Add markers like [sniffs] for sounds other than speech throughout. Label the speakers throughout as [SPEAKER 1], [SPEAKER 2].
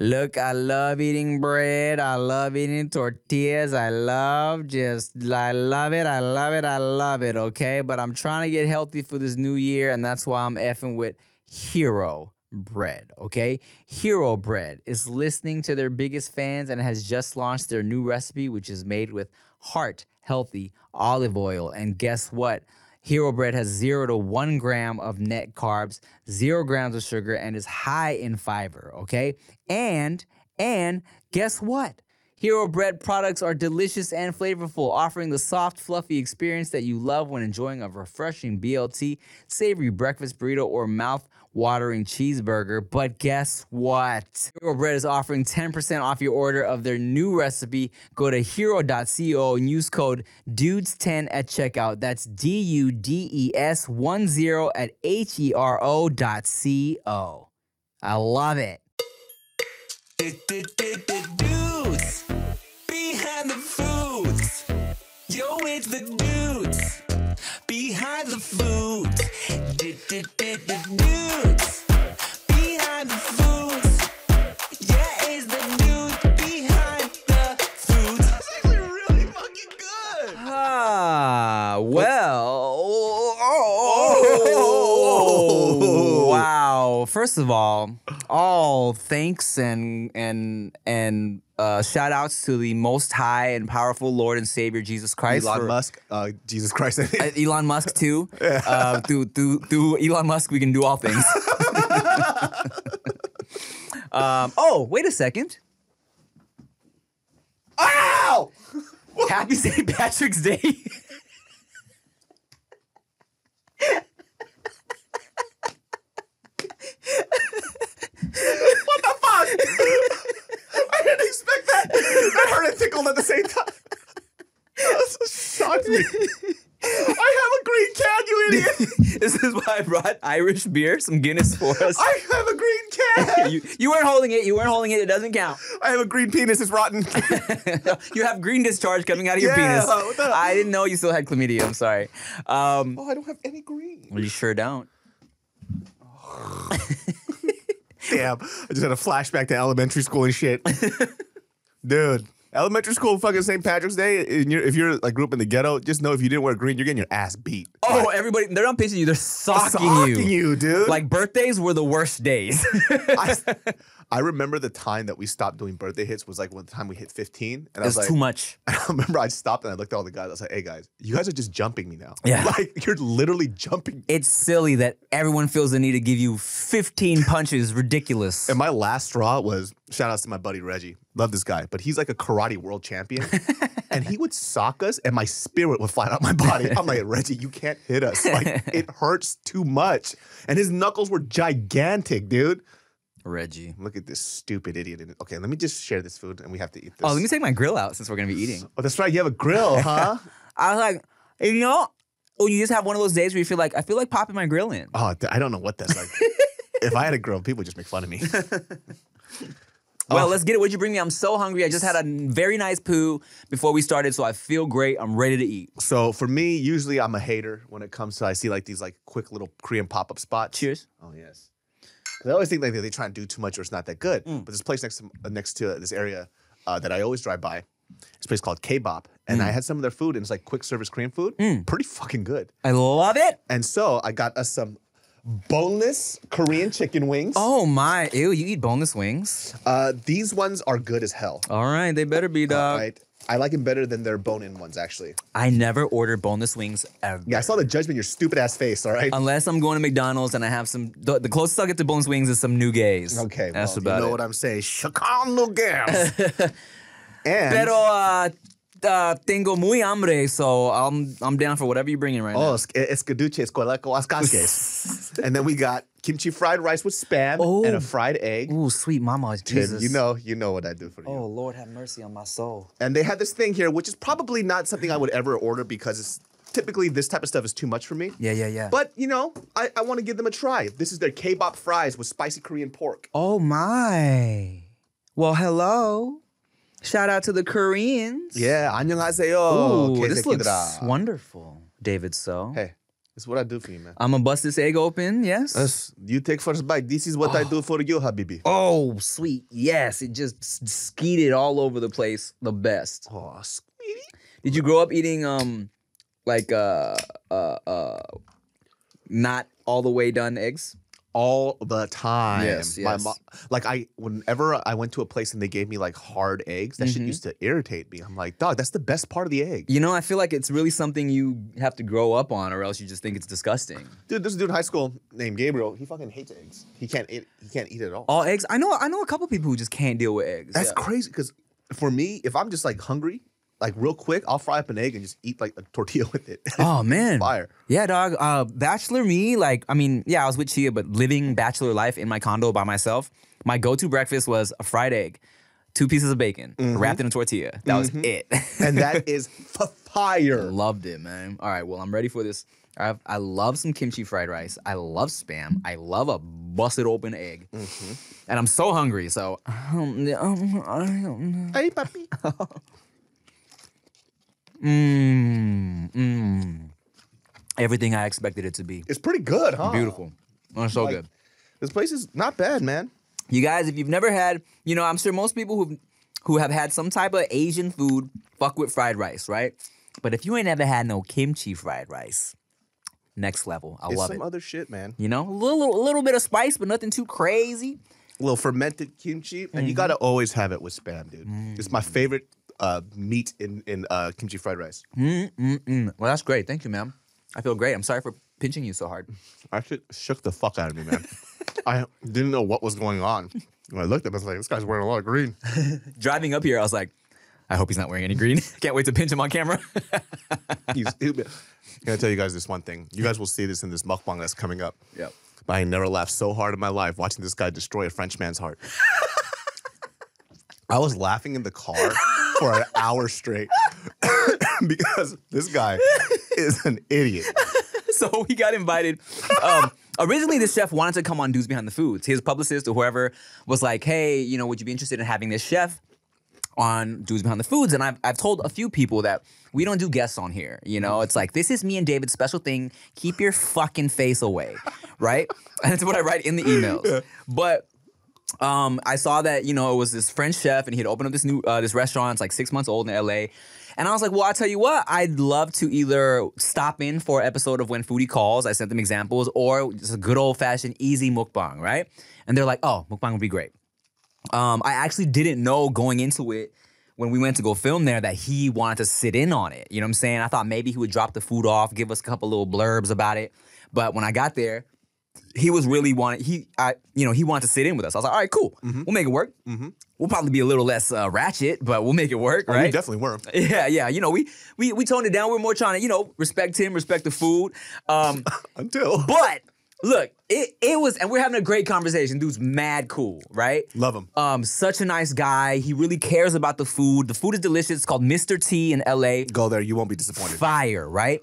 [SPEAKER 1] Look, I love eating bread. I love eating tortillas. I love just, I love it. I love it. I love it. Okay. But I'm trying to get healthy for this new year. And that's why I'm effing with Hero Bread. Okay. Hero Bread is listening to their biggest fans and has just launched their new recipe, which is made with heart healthy olive oil. And guess what? Hero Bread has zero to one gram of net carbs, zero grams of sugar, and is high in fiber. Okay, and and guess what? Hero Bread products are delicious and flavorful, offering the soft, fluffy experience that you love when enjoying a refreshing BLT, savory breakfast burrito, or mouth watering cheeseburger. But guess what? Hero Bread is offering 10% off your order of their new recipe. Go to hero.co and use code DUDES10 at checkout. That's D U D E S 1 0 at H E R O dot C O. I love it.
[SPEAKER 2] Dudes behind the foods. Yo, it's the dudes behind the foods. Dudes behind the foods. Yeah, it's the
[SPEAKER 1] First of all, all thanks and and and uh, shout outs to the most high and powerful Lord and Savior Jesus Christ.
[SPEAKER 3] Elon
[SPEAKER 1] for-
[SPEAKER 3] Musk, uh, Jesus Christ.
[SPEAKER 1] Uh, Elon Musk too. [laughs] Uh, through through through Elon Musk, we can do all things. [laughs] um, oh, wait a second!
[SPEAKER 3] Ow!
[SPEAKER 1] Happy St. Patrick's Day. [laughs]
[SPEAKER 3] What the fuck? I didn't expect that. I heard it tickled at the same time. That shocked me. I have a green can, you idiot. [laughs]
[SPEAKER 1] this is why I brought Irish beer, some Guinness for us.
[SPEAKER 3] I have a green can. [laughs]
[SPEAKER 1] you, you weren't holding it. You weren't holding it. It doesn't count.
[SPEAKER 3] I have a green penis. It's rotten. [laughs]
[SPEAKER 1] you have green discharge coming out of your
[SPEAKER 3] Yeah,
[SPEAKER 1] penis.
[SPEAKER 3] what the-
[SPEAKER 1] I didn't know you still had chlamydia. I'm sorry. Um,
[SPEAKER 3] Oh, I don't have any green.
[SPEAKER 1] well, you sure don't.
[SPEAKER 3] Damn. I just had a flashback to elementary school and shit. [laughs] Dude. Elementary school, fucking St. Patrick's Day. And you're, if you're like grew up in the ghetto, just know if you didn't wear green, you're getting your ass beat.
[SPEAKER 1] Oh, everybody, they're not pissing you. They're socking,
[SPEAKER 3] Socking you, dude.
[SPEAKER 1] Like birthdays were the worst days.
[SPEAKER 3] I, [laughs] I remember the time that we stopped doing birthday hits was like when the time we hit 15. And I was
[SPEAKER 1] It's
[SPEAKER 3] like,
[SPEAKER 1] too much. [laughs]
[SPEAKER 3] I remember I stopped and I looked at all the guys. I was like, hey guys, you guys are just jumping me now.
[SPEAKER 1] Yeah. [laughs]
[SPEAKER 3] Like you're literally jumping.
[SPEAKER 1] It's silly that everyone feels the need to give you 15 [laughs] punches. Ridiculous.
[SPEAKER 3] And my last straw was shout outs to my buddy Reggie. Love this guy, but he's like a karate world champion. and he would sock us and my spirit would fly out my body. I'm like, Reggie, you can't hit us. Like it hurts too much. And his knuckles were gigantic, dude.
[SPEAKER 1] Reggie.
[SPEAKER 3] Look at this stupid idiot. Okay, let me just share this food and we have to eat this.
[SPEAKER 1] Oh, let me take my grill out since we're gonna be eating.
[SPEAKER 3] Oh, that's right. You have a grill, [laughs] huh?
[SPEAKER 1] I was like, you know, oh, you just have one of those days where you feel like I feel like popping my grill in.
[SPEAKER 3] Oh, I don't know what that's like. [laughs] if I had a grill, people would just make fun of me. [laughs]
[SPEAKER 1] Well,
[SPEAKER 3] Oh.
[SPEAKER 1] let's get it. What'd you bring me? I'm so hungry. I just had a very nice poo before we started, so I feel great. I'm ready to eat.
[SPEAKER 3] So for me, usually I'm a hater when it comes to I see like these like quick little Korean pop up spots.
[SPEAKER 1] Cheers.
[SPEAKER 3] Oh yes. 'Cause I always think like they try and do too much or it's not that good.
[SPEAKER 1] Mm.
[SPEAKER 3] But this place next to uh, next to this area uh, that I always drive by, this place called K-Bop, and
[SPEAKER 1] Mm.
[SPEAKER 3] I had some of their food and it's like quick service Korean food, pretty fucking good.
[SPEAKER 1] I love it.
[SPEAKER 3] And so I got us some boneless Korean chicken wings.
[SPEAKER 1] Oh my, ew! You eat boneless wings?
[SPEAKER 3] Uh, these ones are good as hell.
[SPEAKER 1] All right, they better be, dog.
[SPEAKER 3] Right. I like them better than their bone-in ones, actually.
[SPEAKER 1] I never order boneless wings ever.
[SPEAKER 3] Yeah, I saw the judgment in your stupid ass face. All right.
[SPEAKER 1] Unless I'm going to McDonald's and I have some, the, the closest I'll get to boneless wings is some new gays.
[SPEAKER 3] okay,
[SPEAKER 1] that's
[SPEAKER 3] well,
[SPEAKER 1] about
[SPEAKER 3] you know
[SPEAKER 1] it.
[SPEAKER 3] what I'm saying. Chicago gas. [laughs] and
[SPEAKER 1] Pero uh, uh, tengo muy hambre, so I'm I'm down for whatever you're bringing right
[SPEAKER 3] oh,
[SPEAKER 1] now.
[SPEAKER 3] Oh, es- escaduche escueleco ascasques. [laughs] and then we got kimchi fried rice with spam and
[SPEAKER 1] Oh.
[SPEAKER 3] a fried egg.
[SPEAKER 1] Ooh, sweet mama,
[SPEAKER 3] Dude,
[SPEAKER 1] Jesus.
[SPEAKER 3] you know, you know what I do for you.
[SPEAKER 1] Oh Lord, have mercy on my soul.
[SPEAKER 3] And they had this thing here, which is probably not something I would ever order because it's typically this type of stuff is too much for me.
[SPEAKER 1] Yeah, yeah, yeah.
[SPEAKER 3] But you know, I, I want to give them a try. This is their K-bop fries with spicy Korean pork.
[SPEAKER 1] oh my. Well, hello. Shout out to the Koreans.
[SPEAKER 3] Yeah, 안녕하세요.
[SPEAKER 1] Ooh, this looks
[SPEAKER 3] 개새끼들아.
[SPEAKER 1] wonderful, David. So
[SPEAKER 3] Hey, It's what I do for you, man.
[SPEAKER 1] I'm gonna bust this egg open. Yes.
[SPEAKER 3] That's, you take first bite. This is what I do for you, Habibi.
[SPEAKER 1] oh, sweet. Yes. It just skeeted all over the place. The best.
[SPEAKER 3] Oh, sweetie.
[SPEAKER 1] Did you grow up eating um like uh uh uh not all the way done eggs?
[SPEAKER 3] All the time.
[SPEAKER 1] Yes,
[SPEAKER 3] My
[SPEAKER 1] yes.
[SPEAKER 3] mom, like I, whenever I went to a place and they gave me like hard eggs, that shit
[SPEAKER 1] Mhm.
[SPEAKER 3] used to irritate me. I'm like, dog, that's the best part of the egg,
[SPEAKER 1] You know, I feel like it's really something you have to grow up on, or else you just think it's disgusting.
[SPEAKER 3] dude. This dude in high school named Gabriel. He fucking hates eggs. He can't eat. He can't eat it at all.
[SPEAKER 1] All eggs. I know. I know a couple people who just can't deal with eggs.
[SPEAKER 3] That's
[SPEAKER 1] yeah.
[SPEAKER 3] crazy. Because for me, if I'm just like hungry, like real quick, I'll fry up an egg and just eat like a tortilla [laughs] with it.
[SPEAKER 1] Oh man.
[SPEAKER 3] Fire.
[SPEAKER 1] Yeah, dog. Uh, bachelor me, like, I mean, yeah, I was with Chia, but living bachelor life in my condo by myself, my go-to breakfast was a fried egg, two pieces of bacon, mm-hmm. wrapped in a tortilla. That was mm-hmm. it. [laughs]
[SPEAKER 3] and that is fire.
[SPEAKER 1] Loved it, man. All right, well, I'm ready for this. I, have, I love some kimchi fried rice. I love spam. I love a busted open egg. Mm-hmm. And I'm so hungry, so. Mmm,
[SPEAKER 3] Hey, [laughs] papi.
[SPEAKER 1] mmm. Everything I expected it to be.
[SPEAKER 3] It's pretty good, huh?
[SPEAKER 1] Beautiful. Oh, so
[SPEAKER 3] Like-
[SPEAKER 1] good.
[SPEAKER 3] This place is not bad, man.
[SPEAKER 1] You guys, if you've never had, you know, I'm sure most people who who have had some type of Asian food fuck with fried rice, right? But if you ain't ever had no kimchi fried rice, next level. I
[SPEAKER 3] It's
[SPEAKER 1] love
[SPEAKER 3] some
[SPEAKER 1] it.
[SPEAKER 3] Some other shit, man.
[SPEAKER 1] You know, a little, a little bit of spice, but nothing too crazy.
[SPEAKER 3] A little fermented kimchi, and you mm-hmm. gotta always have it with spam, dude. It's my mm. favorite uh, meat in in uh, kimchi fried rice.
[SPEAKER 1] Mm-mm. Well, that's great. Thank you, ma'am. I feel great. I'm sorry for pinching you so hard.
[SPEAKER 3] I should shook the fuck out of me, man. [laughs] I didn't know what was going on. When I looked at him, I was like, "This guy's wearing a lot of green." [laughs]
[SPEAKER 1] Driving up here, I was like, I hope he's not wearing any green. [laughs] Can't wait to pinch him on camera.
[SPEAKER 3] He's stupid. I'm gonna tell you guys this one thing. You guys will see this in this mukbang that's coming up.
[SPEAKER 1] Yep.
[SPEAKER 3] But I never laughed so hard in my life watching this guy destroy a French man's heart. I was laughing in the car for an [laughs] hour straight [coughs] because this guy is an idiot. [laughs]
[SPEAKER 1] so he got invited. Um, originally, this chef wanted to come on Dudes Behind the Foods. His publicist or whoever was like, "Hey, you know, would you be interested in having this chef on Dudes Behind the Foods?" And I've I've told a few people that we don't do guests on here. You know, it's like this is me and David's special thing. Keep your fucking face away, right? [laughs] And that's what I write in the emails. But um, I saw that you know it was this French chef, and he had opened up this new uh, this restaurant. It's like six months old in L.A. And I was like, well, I tell you what, I'd love to either stop in for an episode of When Foodie Calls. I sent them examples, or just a good old fashioned easy mukbang, right? And they're like, oh, mukbang would be great. Um, I actually didn't know going into it when we went to go film there that he wanted to sit in on it. You know what I'm saying? I thought maybe he would drop the food off, give us a couple little blurbs about it. But when I got there, he was really wanted he I you know he wanted to sit in with us. I was like, all right, cool, we'll make it work. We'll probably be a little less uh, ratchet, but we'll make it work, right?
[SPEAKER 3] We definitely were. [laughs]
[SPEAKER 1] yeah, yeah. You know, we we we toned it down. We're more trying to you know respect him, respect the food. Um, [laughs]
[SPEAKER 3] Until
[SPEAKER 1] but look, it it was, and we're having a great conversation. Dude's mad cool, right?
[SPEAKER 3] love him.
[SPEAKER 1] Um, such a nice guy. He really cares about the food. The food is delicious. It's called Mr. T in LA.
[SPEAKER 3] Go there, you won't be disappointed.
[SPEAKER 1] Fire, right?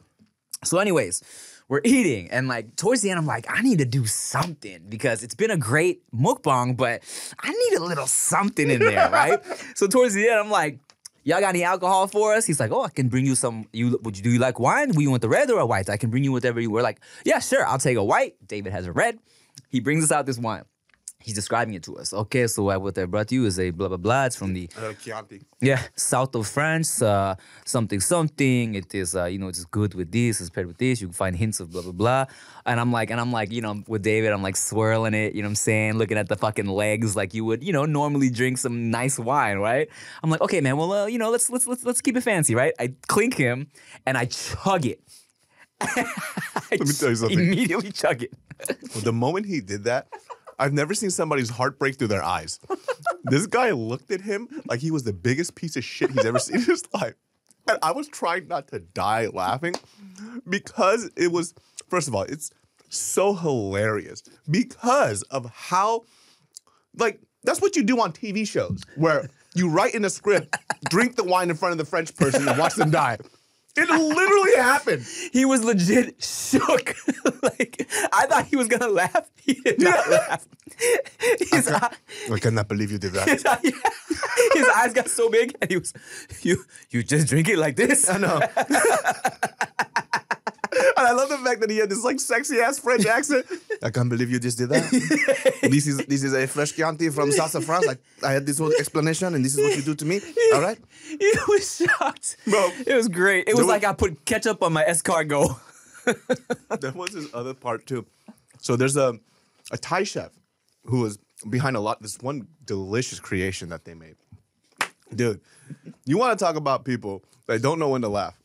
[SPEAKER 1] So, anyways, we're eating, and like towards the end, I'm like, I need to do something because it's been a great mukbang, but I need a little something in there, [laughs] right? so towards the end, I'm like. Y'all got any alcohol for us? He's like, oh, I can bring you some. You would you do you like wine? Do you want the red or a white? I can bring you whatever you. We're like, yeah, sure, I'll take a white. David has a red. He brings us out this wine. He's describing it to us. Okay, so what I brought you is a blah blah blah. It's from the
[SPEAKER 3] Uh, Chianti.
[SPEAKER 1] yeah, south of France, uh, something something. It is, uh, you know, it's good with this. It's paired with this. You can find hints of blah blah blah. And I'm like, and I'm like, you know, with David, I'm like swirling it. You know what I'm saying? Looking at the fucking legs, like you would, you know, normally drink some nice wine, right? I'm like, okay, man. Well, uh, you know, let's let's let's let's keep it fancy, right? I clink him and I chug it. [laughs]
[SPEAKER 3] Let me tell you something.
[SPEAKER 1] Immediately chug it.
[SPEAKER 3] The moment he did that, I've never seen somebody's heart break through their eyes. this guy looked at him like he was the biggest piece of shit he's ever seen in his life. And I was trying not to die laughing because it was, first of all, it's so hilarious because of how, like, that's what you do on TV shows where you write in a script, drink the wine in front of the French person and watch them die. It literally [laughs] happened.
[SPEAKER 1] He was legit shook. [laughs] like I thought he was gonna laugh. He did not
[SPEAKER 3] Yeah.
[SPEAKER 1] laugh. [laughs] His, eye-
[SPEAKER 3] I cannot believe you did that.
[SPEAKER 1] his, eye- his eyes got so big, and he was, "You, you just drink it like this."
[SPEAKER 3] I know. And I love the fact that he had this like sexy ass French accent. [laughs] I can't believe you just did that. this is this is a fresh Chianti from South of France. I, I had this whole explanation, and this is what you do to me. All right.
[SPEAKER 1] He was shocked.
[SPEAKER 3] Bro.
[SPEAKER 1] It was great. It was- like I put ketchup on my escargot. [laughs]
[SPEAKER 3] there was this other part too. So there's a a Thai chef who was behind a lot. This one delicious creation that they made, dude. You want to talk about people that don't know when to laugh?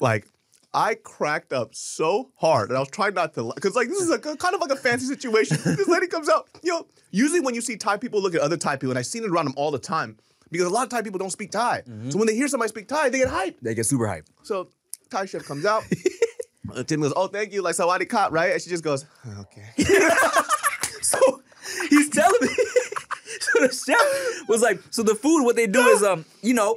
[SPEAKER 3] Like I cracked up so hard, and I was trying not to because like this is a kind of like a fancy situation. [laughs] This lady comes out, you know. Usually when you see Thai people look at other Thai people, and I've seen it around them all the time because a lot of Thai people don't speak Thai. So when they hear somebody speak Thai, they get hyped.
[SPEAKER 1] They get super hyped.
[SPEAKER 3] So Thai chef comes out. [laughs] Tim goes, "Oh, thank you, like Sawadee Kap, right?" And she just goes, "Okay." [laughs]
[SPEAKER 1] So he's telling me. so the chef was like, so the food, what they do is, um, you know,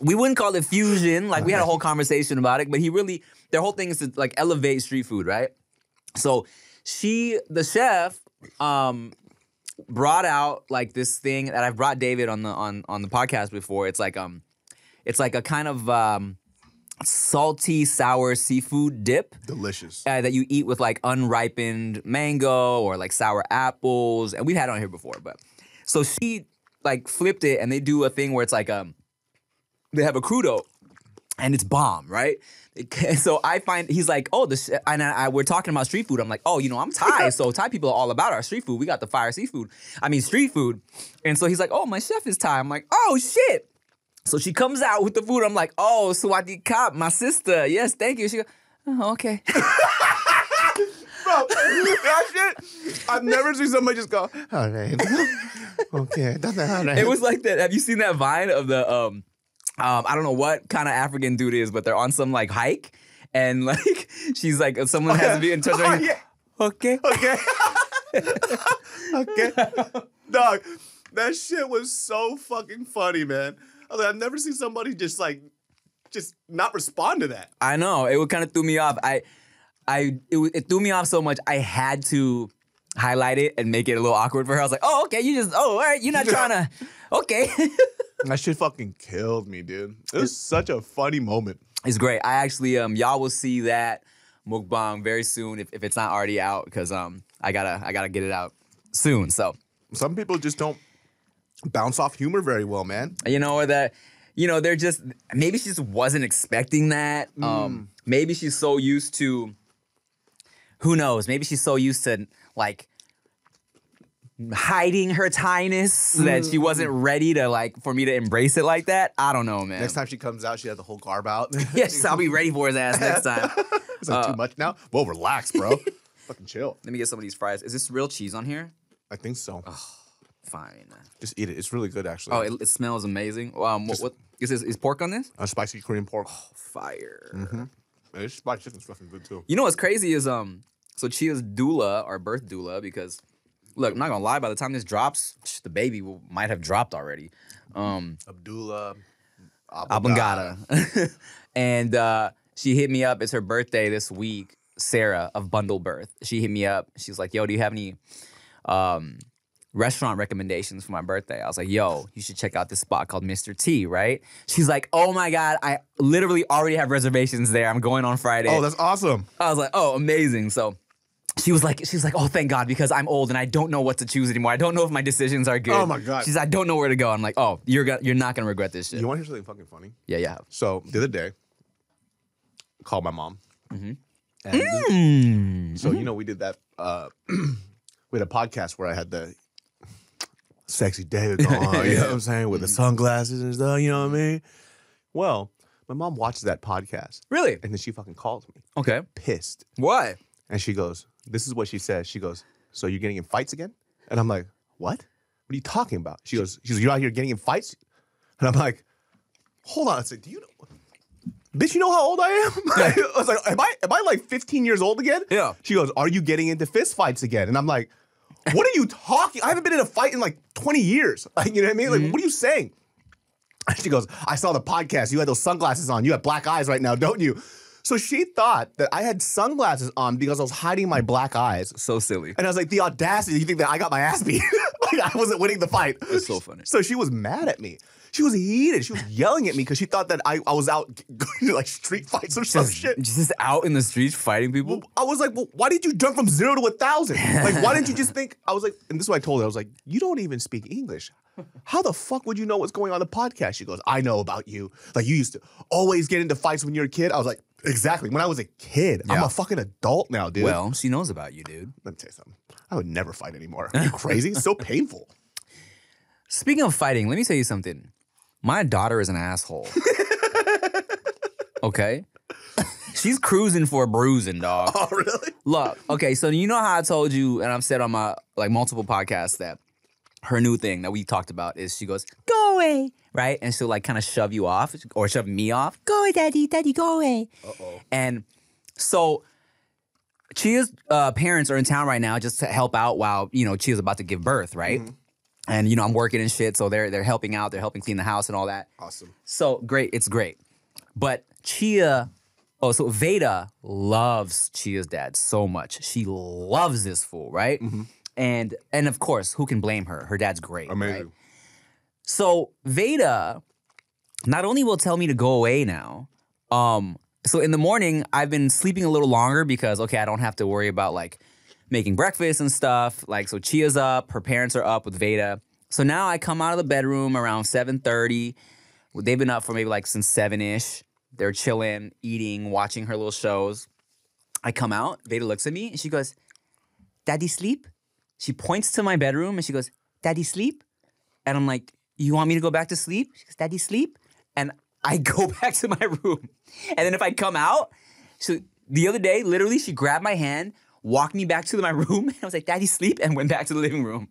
[SPEAKER 1] we wouldn't call it fusion. Like we had a whole conversation about it, but he really, their whole thing is to like elevate street food, right? So she, the chef, um, brought out like this thing that I've brought David on the on on the podcast before. It's like um, it's like a kind of um, salty sour seafood dip
[SPEAKER 3] Delicious.
[SPEAKER 1] uh, that you eat with like unripened mango or like sour apples, and we've had it on here before. But so she like flipped it, and they do a thing where it's like um, they have a crudo, and it's bomb, right? [laughs] So I find he's like, oh, this, and I, I- we're talking about street food. I'm like, oh, you know, I'm Thai, [laughs] so Thai people are all about our street food. We got the fire seafood. I mean, street food. And so he's like, oh, my chef is Thai. I'm like, oh shit. So she comes out with the food. I'm like, oh, Swati Kap, my sister. Yes, thank you. She goes, oh, okay. [laughs]
[SPEAKER 3] Bro, that shit. I've never seen somebody just go, "All right, okay, that's all right."
[SPEAKER 1] it was like that. Have you seen that vine of the um um I don't know what kind of African dude is, but they're on some like hike and [laughs] like she's like someone has to be in touch. [laughs]
[SPEAKER 3] Oh, yeah.
[SPEAKER 1] Okay.
[SPEAKER 3] Okay. [laughs] okay. Dog, that shit was so fucking funny, man. I like, I've never seen somebody just like, just not respond to that.
[SPEAKER 1] I know. It would kind of threw me off. I I it, it threw me off so much I had to highlight it and make it a little awkward for her. I was like, oh, okay, you just oh all right, you're not trying to okay.
[SPEAKER 3] That shit fucking killed me, dude. It was such a funny moment.
[SPEAKER 1] It's great. I actually um y'all will see that mukbang very soon if, if it's not already out because um I gotta I gotta get it out soon. So
[SPEAKER 3] Some people just don't bounce off humor very well, man.
[SPEAKER 1] you know or that you know they're just maybe she just wasn't expecting that. Um maybe she's so used to who knows? Maybe she's so used to like hiding her Thai-ness that she wasn't ready to like for me to embrace it like that. I don't know, man.
[SPEAKER 3] Next time she comes out, she has the whole garb out. [laughs]
[SPEAKER 1] yes, [laughs] I'll be ready for his ass next time. [laughs]
[SPEAKER 3] It's like
[SPEAKER 1] Uh,
[SPEAKER 3] too much now. Well, relax, bro. fucking chill.
[SPEAKER 1] Let me get some of these fries. Is this real cheese on here?
[SPEAKER 3] I think so.
[SPEAKER 1] Fine.
[SPEAKER 3] Just eat it. It's really good, actually.
[SPEAKER 1] Oh, it, it smells amazing. Um, what, what is this? Is pork on this?
[SPEAKER 3] a spicy Korean pork.
[SPEAKER 1] Fire.
[SPEAKER 3] Mm-hmm. This spicy chicken's fucking good too.
[SPEAKER 1] You know what's crazy is um, so Chia's doula or birth doula because, look, I'm not gonna lie. By the time this drops, the baby will, might have dropped already. Um,
[SPEAKER 3] Abdullah.
[SPEAKER 1] Abangada. [laughs] and uh, she hit me up. It's her birthday this week. Sarah of Bundle Birth. She hit me up. She's like, "Yo, do you have any um, restaurant recommendations for my birthday?" I was like, "Yo, you should check out this spot called Mr. T." Right? She's like, "Oh my god, I literally already have reservations there. I'm going on Friday."
[SPEAKER 3] Oh, that's awesome.
[SPEAKER 1] I was like, "Oh, amazing!" So. She was like, she was like, oh, thank God, because I'm old and I don't know what to choose anymore. I don't know if my decisions are good.
[SPEAKER 3] Oh my God.
[SPEAKER 1] She's, I don't know where to go. I'm like, oh, you're gonna, you're not gonna regret this shit.
[SPEAKER 3] You want to hear something fucking funny?
[SPEAKER 1] yeah, yeah.
[SPEAKER 3] So the other day, called my mom.
[SPEAKER 1] Mm-hmm.
[SPEAKER 3] And
[SPEAKER 1] Mm.
[SPEAKER 3] so you know we did that. Uh, [clears throat] we had a podcast where I had the sexy David going [laughs] on. You know what I'm saying with the
[SPEAKER 1] Mm-hmm.
[SPEAKER 3] sunglasses and stuff. You know what I mean? Well, my mom watches that podcast,
[SPEAKER 1] Really?
[SPEAKER 3] and then she fucking calls me,
[SPEAKER 1] Okay.
[SPEAKER 3] pissed,
[SPEAKER 1] Why?
[SPEAKER 3] And she goes, "This is what she says." She goes, "So you're getting in fights again?" And I'm like, "What? What are you talking about?" She goes, "She goes, you're out here getting in fights," and I'm like, "Hold on." I said, "Do you know?" Bitch, you know how old I am? [laughs] I was like, am I am I like 15 years old again?
[SPEAKER 1] Yeah.
[SPEAKER 3] She goes, Are you getting into fist fights again? And I'm like, What are you talking? I haven't been in a fight in like 20 years. [laughs] Like, you know what I mean? Like, mm-hmm. what are you saying? [laughs] She goes, I saw the podcast. You had those sunglasses on. You have black eyes right now, don't you? So she thought that I had sunglasses on because I was hiding my black eyes.
[SPEAKER 1] So silly.
[SPEAKER 3] And I was like, the audacity, you think that I got my ass beat? [laughs] like I wasn't winning the fight.
[SPEAKER 1] That's so funny.
[SPEAKER 3] So she was mad at me. She was heated. She was yelling at me because she thought that I, I was out [laughs] going to like street fights or some
[SPEAKER 1] Just,
[SPEAKER 3] shit.
[SPEAKER 1] just out in the streets fighting people.
[SPEAKER 3] I was like, well, why did you jump from zero to a thousand? Like, why didn't you just think? I was like, and this is what I told her. I was like, you don't even speak English. How the fuck would you know what's going on in the podcast? She goes, I know about you. Like, you used to always get into fights when you were a kid. I was like, exactly. When I was a kid, I'm a fucking adult now, dude.
[SPEAKER 1] Well, she knows about you, dude.
[SPEAKER 3] let me tell you something. I would never fight anymore. Are you crazy? it's so [laughs] painful.
[SPEAKER 1] Speaking of fighting, let me tell you something. My daughter is an asshole. [laughs] okay? She's cruising for a bruising, dog.
[SPEAKER 3] Oh, really?
[SPEAKER 1] Look, okay, so you know how I told you, and I've said on my like multiple podcasts that her new thing that we talked about is she goes, go away, right? And she'll like kind of shove you off or shove me off. Go away, daddy, daddy, go away.
[SPEAKER 3] Uh-oh.
[SPEAKER 1] And so Chia's uh, parents are in town right now just to help out while, you know, Chia's about to give birth, right? And you know, I'm working and shit, so they're they're helping out, they're helping clean the house and all that.
[SPEAKER 3] Awesome.
[SPEAKER 1] So great, it's great. But Chia, oh, so Veda loves Chia's dad so much. She loves this fool, right? And and of course, who can blame her? Her dad's great. right? So Veda not only will tell me to go away now, um, so in the morning I've been sleeping a little longer because okay, I don't have to worry about like making breakfast and stuff. Like so Chia's up, her parents are up with Veda. So now I come out of the bedroom around 7:30. They've been up for maybe like since 7ish. They're chilling, eating, watching her little shows. I come out, Veda looks at me and she goes, Daddy sleep? She points to my bedroom and she goes, Daddy sleep? And I'm like, You want me to go back to sleep? She goes, Daddy sleep? And I [laughs] go back to my room. And then if I come out, so the other day, literally, she grabbed my hand, walked me back to my [laughs] room, and I was like, Daddy sleep, and went back to the living room.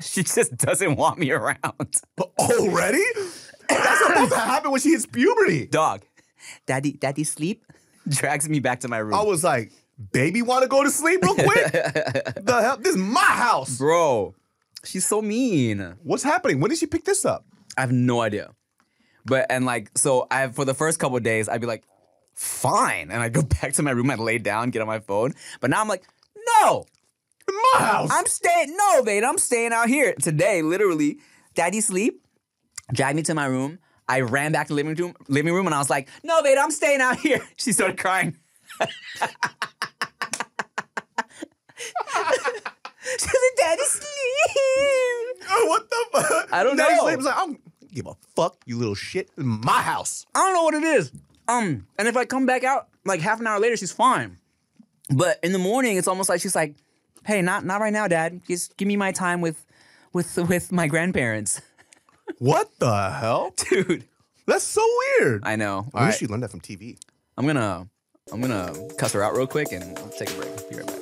[SPEAKER 1] She just doesn't want me around.
[SPEAKER 3] But already? That's supposed to happen when she hits puberty.
[SPEAKER 1] Dog, Daddy, Daddy sleep, [laughs] drags me back to my room.
[SPEAKER 3] I was like, baby, want to go to sleep real quick? the hell? This is my house.
[SPEAKER 1] Bro, she's so mean.
[SPEAKER 3] What's happening? When did she pick this up?
[SPEAKER 1] I have no idea. But and like so I for the first couple of days I'd be like, fine. And I'd go [laughs] back to my room, I'd lay down, get on my phone. But now I'm like, no,
[SPEAKER 3] In my house.
[SPEAKER 1] I'm staying, no, babe, I'm staying out here. Today, literally, daddy sleep, dragged me to my room. I ran back to the living room, living room, and I was like, no, babe, I'm staying out here. [laughs] She started crying. [laughs] daddy sleep.
[SPEAKER 3] Oh, what the fuck?
[SPEAKER 1] I don't
[SPEAKER 3] Daddy
[SPEAKER 1] know.
[SPEAKER 3] Sleep was like, I don't give a fuck, you little shit. This is my house.
[SPEAKER 1] I don't know what it is. Um, and if I come back out like half an hour later, she's fine. But in the morning, it's almost like she's like, "Hey, not not right now, Dad. Just give me my time with, with with my grandparents." [laughs]
[SPEAKER 3] What the hell?
[SPEAKER 1] Dude,
[SPEAKER 3] That's so weird.
[SPEAKER 1] I know.
[SPEAKER 3] I wish
[SPEAKER 1] right,
[SPEAKER 3] you learned that from TV.
[SPEAKER 1] I'm gonna I'm gonna cuss her out real quick and we'll take a break. Be right back.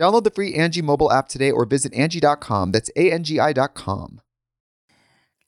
[SPEAKER 4] Download the free Angie mobile app today or visit Angie.com. That's A N G I.com.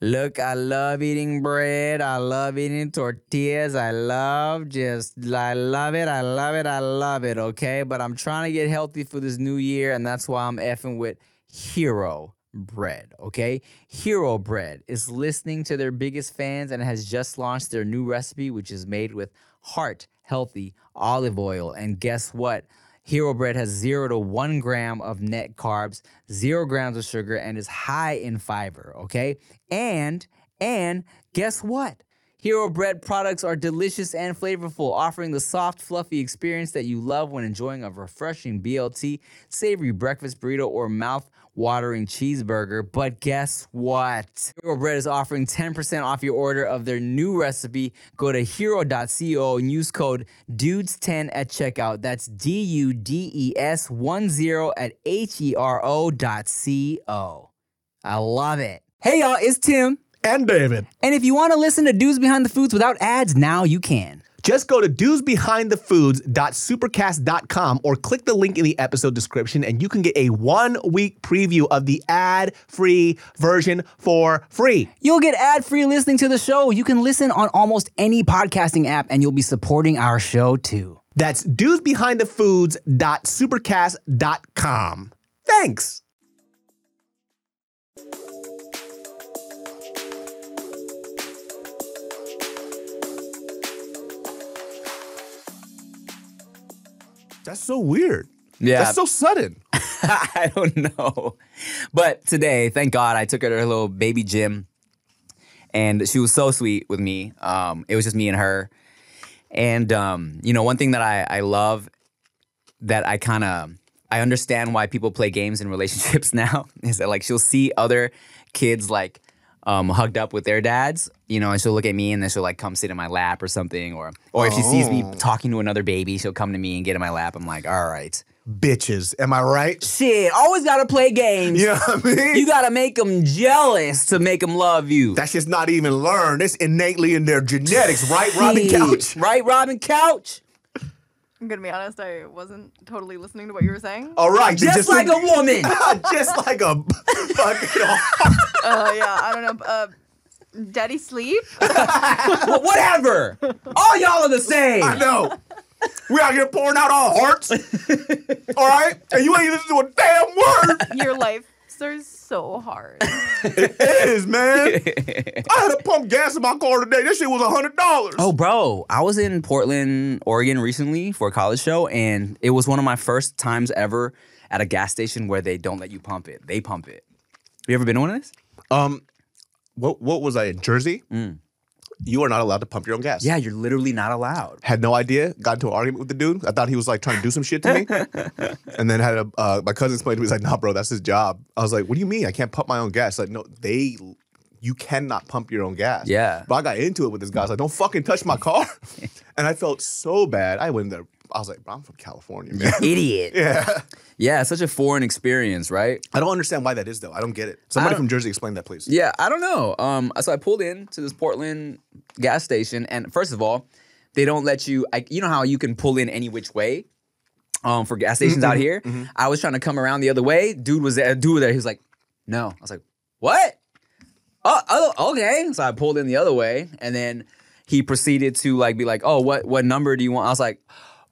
[SPEAKER 1] Look, I love eating bread. I love eating tortillas. I love just, I love it. I love it. I love it. Okay. But I'm trying to get healthy for this new year. And that's why I'm effing with Hero Bread. Okay. Hero Bread is listening to their biggest fans and has just launched their new recipe, which is made with heart healthy olive oil. And guess what? Hero bread has zero to one gram of net carbs, zero grams of sugar, and is high in fiber. Okay. And, and guess what? Hero bread products are delicious and flavorful, offering the soft, fluffy experience that you love when enjoying a refreshing BLT, savory breakfast burrito, or mouth watering cheeseburger. But guess what? Hero Bread is offering 10% off your order of their new recipe. Go to hero.co and use code DUDES10 at checkout. That's D U D E S 1 0 at H E R O dot C O. I love it. Hey y'all, it's Tim.
[SPEAKER 3] And David.
[SPEAKER 1] And if you want to listen to Dudes Behind the Foods without ads, now you can.
[SPEAKER 3] Just go to dudesbehindthefoods.supercast.com or click the link in the episode description and you can get a one week preview of the ad free version for free.
[SPEAKER 1] You'll get ad free listening to the show. You can listen on almost any podcasting app, and you'll be supporting our show too.
[SPEAKER 3] That's dudesbehindthefoods.supercast.com. Thanks. That's so weird.
[SPEAKER 1] Yeah.
[SPEAKER 3] That's so sudden. [laughs]
[SPEAKER 1] I don't know. But today, thank God, I took her to her little baby gym, and she was so sweet with me. Um, it was just me and her. And um, you know, one thing that I, I love that I kind of I understand why people play games in relationships [laughs] now is that like she'll see other kids like um, hugged up with their dads, you know, and she'll look at me and then she'll like come sit in my lap or something, or or if she sees me
[SPEAKER 3] Oh.
[SPEAKER 1] talking to another baby, she'll come to me and get in my lap. I'm like, all right,
[SPEAKER 3] Bitches. Am I right?
[SPEAKER 1] shit, always gotta play games.
[SPEAKER 3] You know what I mean?
[SPEAKER 1] You gotta make them jealous to make them love you.
[SPEAKER 3] That's just not even learned. It's innately in their genetics, right, Robin Couch?
[SPEAKER 1] Right, Robin Couch?
[SPEAKER 5] I'm gonna be honest, I wasn't totally listening to what you were saying.
[SPEAKER 3] All right. then
[SPEAKER 1] Just, like a woman. [laughs]
[SPEAKER 3] just like a [laughs] fucking.
[SPEAKER 5] Uh, yeah, I don't know. Uh, Daddy sleep? [laughs]
[SPEAKER 1] Wh- Whatever. All y'all are the same.
[SPEAKER 3] I know. We out here pouring out our hearts. All right? And you ain't listening to a damn word.
[SPEAKER 5] Your life are so hard. [laughs]
[SPEAKER 3] It is, man. I had to pump gas in my car today. This shit was a hundred dollars.
[SPEAKER 1] Oh, bro, I was in Portland, Oregon recently for a college show, and it was one of my first times ever at a gas station where they don't let you pump it. They pump it. You ever been to one of this?
[SPEAKER 3] Um, what what was I in Jersey? You are not allowed to pump your own gas.
[SPEAKER 1] Yeah, you're literally not allowed.
[SPEAKER 3] Had no idea. Got into an argument with the dude. I thought he was like trying to do some shit to me. [laughs] and then had a uh, my cousin explained to me, he's like, "Nah, bro, that's his job." I was like, "What do you mean? I can't pump my own gas?" Like, no, they. You cannot pump your own gas.
[SPEAKER 1] Yeah.
[SPEAKER 3] But I got into it with this guy. I was like, don't fucking touch my car. [laughs] and I felt so bad. I went there. I was like, bro, I'm from California, man.
[SPEAKER 1] Idiot. [laughs]
[SPEAKER 3] yeah.
[SPEAKER 1] Yeah, such a foreign experience, right?
[SPEAKER 3] I don't understand why that is, though. I don't get it. Somebody from Jersey, explain that, please.
[SPEAKER 1] Yeah, I don't know. Um, so I pulled in to this Portland gas station, and first of all, they don't let you. I, you know how you can pull in any which way, um, for gas stations out here. I was trying to come around the other way. Dude was there. Dude was there. He was like, "No." I was like, "What?" Oh, oh, okay. So I pulled in the other way, and then he proceeded to like be like, "Oh, what what number do you want?" I was like,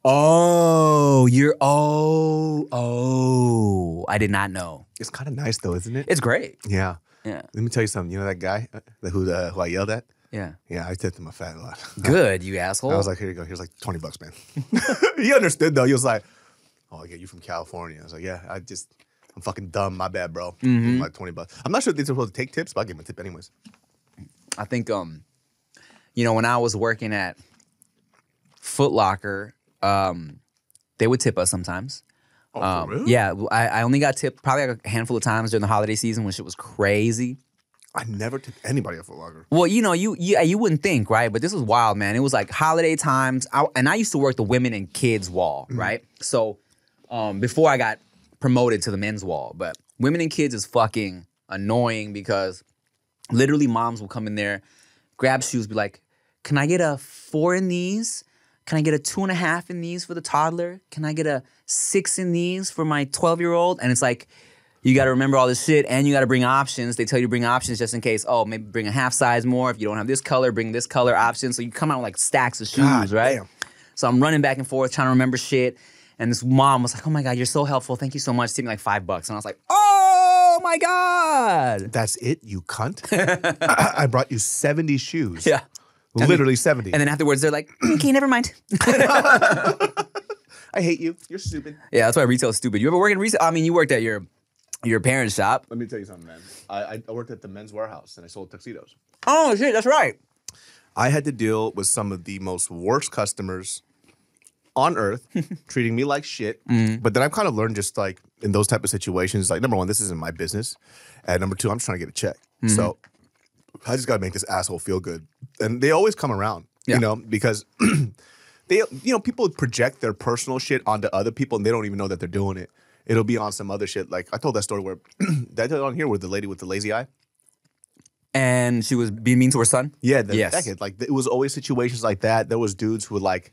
[SPEAKER 1] "Oh, you're oh oh." I did not know.
[SPEAKER 3] It's kind of nice, though, isn't it?
[SPEAKER 1] It's great.
[SPEAKER 3] yeah.
[SPEAKER 1] Yeah,
[SPEAKER 3] Let me tell you something. You know that guy uh, who, uh, who I yelled at?
[SPEAKER 1] yeah.
[SPEAKER 3] Yeah, I tipped him a fat lot. [laughs]
[SPEAKER 1] Good, you asshole.
[SPEAKER 3] I was like, here you go. Here's like 20 bucks, man. [laughs] he understood, though. He was like, oh, I get you from California. I was like, yeah, I just, I'm fucking dumb. My bad, bro.
[SPEAKER 1] Mm-hmm.
[SPEAKER 3] Like 20 bucks. I'm not sure if they're supposed to take tips, but I'll give him a tip anyways.
[SPEAKER 1] I think um, you know, when I was working at Foot Locker, um, they would tip us sometimes.
[SPEAKER 3] Oh,
[SPEAKER 1] Um? Yeah, I, I only got tipped probably like a handful of times during the holiday season when shit was crazy.
[SPEAKER 3] I never tipped anybody at Foot Locker.
[SPEAKER 1] Well, you know, you you, you wouldn't think, right? But this was wild, man. It was like holiday times, I, and I used to work the women and kids wall, right? So, um, before I got promoted to the men's wall, but women and kids is fucking annoying because literally moms will come in there, grab shoes, be like, "Can I get a four in these? Can I get a two and a half in these for the toddler? Can I get a six in these for my twelve year old?" And it's like You got to remember all this shit, and you got to bring options. They tell you to bring options just in case. Oh, maybe bring a half size more. If you don't have this color, bring this color option. So you come out with like stacks of shoes,
[SPEAKER 3] God
[SPEAKER 1] right?
[SPEAKER 3] damn.
[SPEAKER 1] So I'm running back and forth trying to remember shit. And this mom was like, "Oh my god, you're so helpful. Thank you so much." Gave me like five bucks, and I was like, "Oh my god."
[SPEAKER 3] That's it, you cunt. [laughs] I brought you 70 shoes.
[SPEAKER 1] Yeah.
[SPEAKER 3] Literally 70.
[SPEAKER 1] And then afterwards, they're like, [clears throat] "Okay, never mind." [laughs] [laughs]
[SPEAKER 3] I hate you. You're stupid.
[SPEAKER 1] yeah, that's why retail's stupid. You ever work in retail? I mean, you worked at your your parents' shop.
[SPEAKER 3] Let me tell you something, man. I, I worked at the Men's Wearhouse and I sold tuxedos.
[SPEAKER 1] Oh shit, that's right.
[SPEAKER 3] I had to deal with some of the most worst customers on earth, [laughs] treating me like shit. Mm-hmm. But then I've kind of learned just like in those type of situations, like number one, this isn't my business. And number two, I'm just trying to get a check. Mm-hmm. So I just gotta make this asshole feel good. And they always come around,
[SPEAKER 1] Yeah.
[SPEAKER 3] you know, because [clears throat] they you know, people project their personal shit onto other people and they don't even know that they're doing it. It'll be on some other shit. Like I told that story where [clears throat] I tell on here with the lady with the lazy eye?
[SPEAKER 1] And she was being mean to her son.
[SPEAKER 3] Yeah, the,
[SPEAKER 1] Yes.
[SPEAKER 3] that kid. Like it was always situations like that. There was dudes who would like.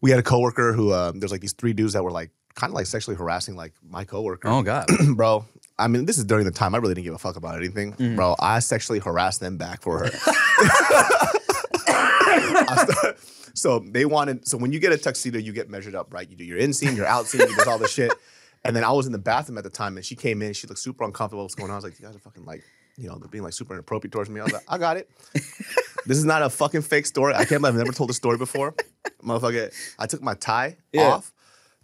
[SPEAKER 3] We had a coworker who um, there's like these three dudes that were like kind of like sexually harassing like my coworker.
[SPEAKER 1] Oh god. [clears throat]
[SPEAKER 3] bro. I mean, this is during the time I really didn't give a fuck about anything,
[SPEAKER 1] Mm-hmm.
[SPEAKER 3] bro. I sexually harassed them back for her. [laughs] [laughs] So they wanted. So when you get a tuxedo, you get measured up, right? You do your inseam, your outsem, you do all this shit. And then I was in the bathroom at the time, and she came in. She looked super uncomfortable. What's going on? I was like, "You guys are fucking like, you know, they're being like super inappropriate towards me." I was like, "I got it. [laughs] this is not a fucking fake story. I can't believe I've never told a story before, motherfucker." I took my tie
[SPEAKER 1] Yeah.
[SPEAKER 3] off,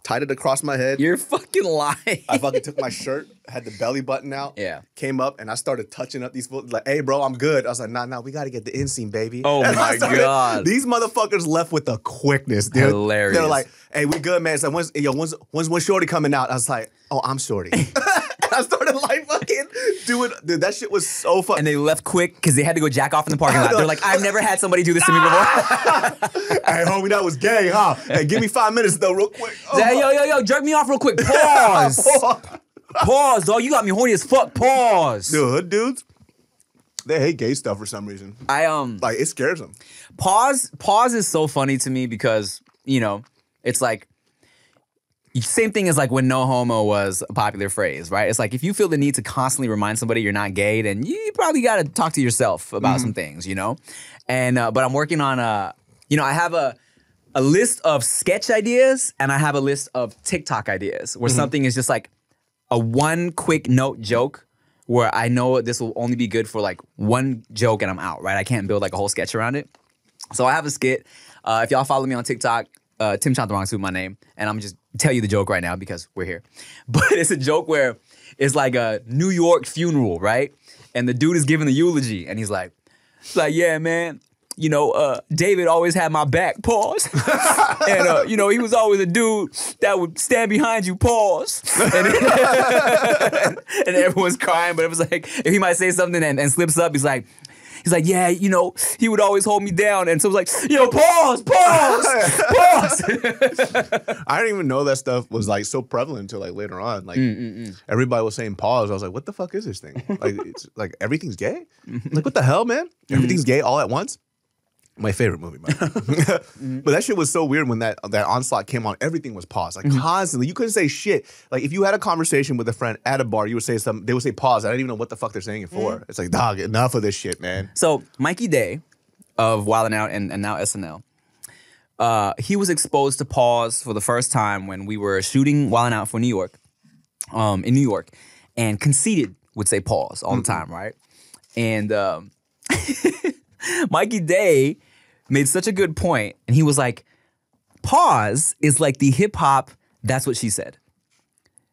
[SPEAKER 3] tied it across my head.
[SPEAKER 1] You're fucking lying.
[SPEAKER 3] I fucking took my shirt, had the belly button out.
[SPEAKER 1] Yeah.
[SPEAKER 3] Came up and I started touching up these fools. Like, hey, bro, I'm good. I was like, nah, nah, we got to get the inseam, baby.
[SPEAKER 1] Oh [laughs]
[SPEAKER 3] And
[SPEAKER 1] my
[SPEAKER 3] started-
[SPEAKER 1] God.
[SPEAKER 3] These motherfuckers left with the quickness, dude.
[SPEAKER 1] Hilarious.
[SPEAKER 3] They're like, hey, we good, man. So when's, yo, when's, when's, when's Shorty coming out? I was like, oh, I'm Shorty. [laughs] [laughs] I started like fucking doing, dude, that shit was so fun.
[SPEAKER 1] and they left quick because they had to go jack off in the parking lot. They're like, I've never had somebody do this to me before.
[SPEAKER 3] hey, homie, that was gay, huh? Hey, give me five minutes though, real quick. Oh,
[SPEAKER 1] hey, yo, yo, yo, jerk me off real quick. Pause. Pause, dog. You got me horny as fuck. Pause.
[SPEAKER 3] Dude, hood dudes, they hate gay stuff for some reason.
[SPEAKER 1] I um
[SPEAKER 3] Like, it scares them.
[SPEAKER 1] pause. Pause is so funny to me because you know it's like same thing as like when no homo was a popular phrase, right? It's like if you feel the need to constantly remind somebody you're not gay, then you probably got to talk to yourself about some things, you know. And uh, but I'm working on a, you know, I have a a list of sketch ideas and I have a list of TikTok ideas where something is just like a one quick note joke where I know this will only be good for like one joke and I'm out, right? I can't build like a whole sketch around it. So I have a skit. Uh, if y'all follow me on TikTok, uh, Tim Chantarangsu is my name, and I'm just tell you the joke right now because we're here. [laughs] But it's a joke where it's like a New York funeral, right? And the dude is giving the eulogy, and he's like, he's like, yeah, man. You know, uh, David always had my back. Pause. [laughs] and uh, you know, he was always a dude that would stand behind you. Pause. And, [laughs] and everyone's crying, but it was like if he might say something and, and slips up, he's like, he's like, yeah, you know, he would always hold me down, and so it was like, yo, pause, pause, [laughs] pause.
[SPEAKER 3] I didn't even know that stuff was like so prevalent until like later on. Like everybody was saying pause. I was like, what the fuck is this thing? Like it's like everything's gay? Like what the hell, man? Everything's gay all at once? My favorite movie, man. [laughs] but that shit was so weird when that that onslaught came on. Everything was paused, like constantly. You couldn't say shit. Like if you had a conversation with a friend at a bar, you would say something. They would say pause. I don't even know what the fuck they're saying it for. It's like, dog, enough of this shit, man.
[SPEAKER 1] So Mikey Day of Wild 'N Out and, and now SNL, uh, he was exposed to pause for the first time when we were shooting Wild 'N Out for New York, um, in New York, and Conceited would say pause all the time, right? And um, [laughs] Mikey Day made such a good point, and he was like, "Pause is like the hip hop. That's what she said."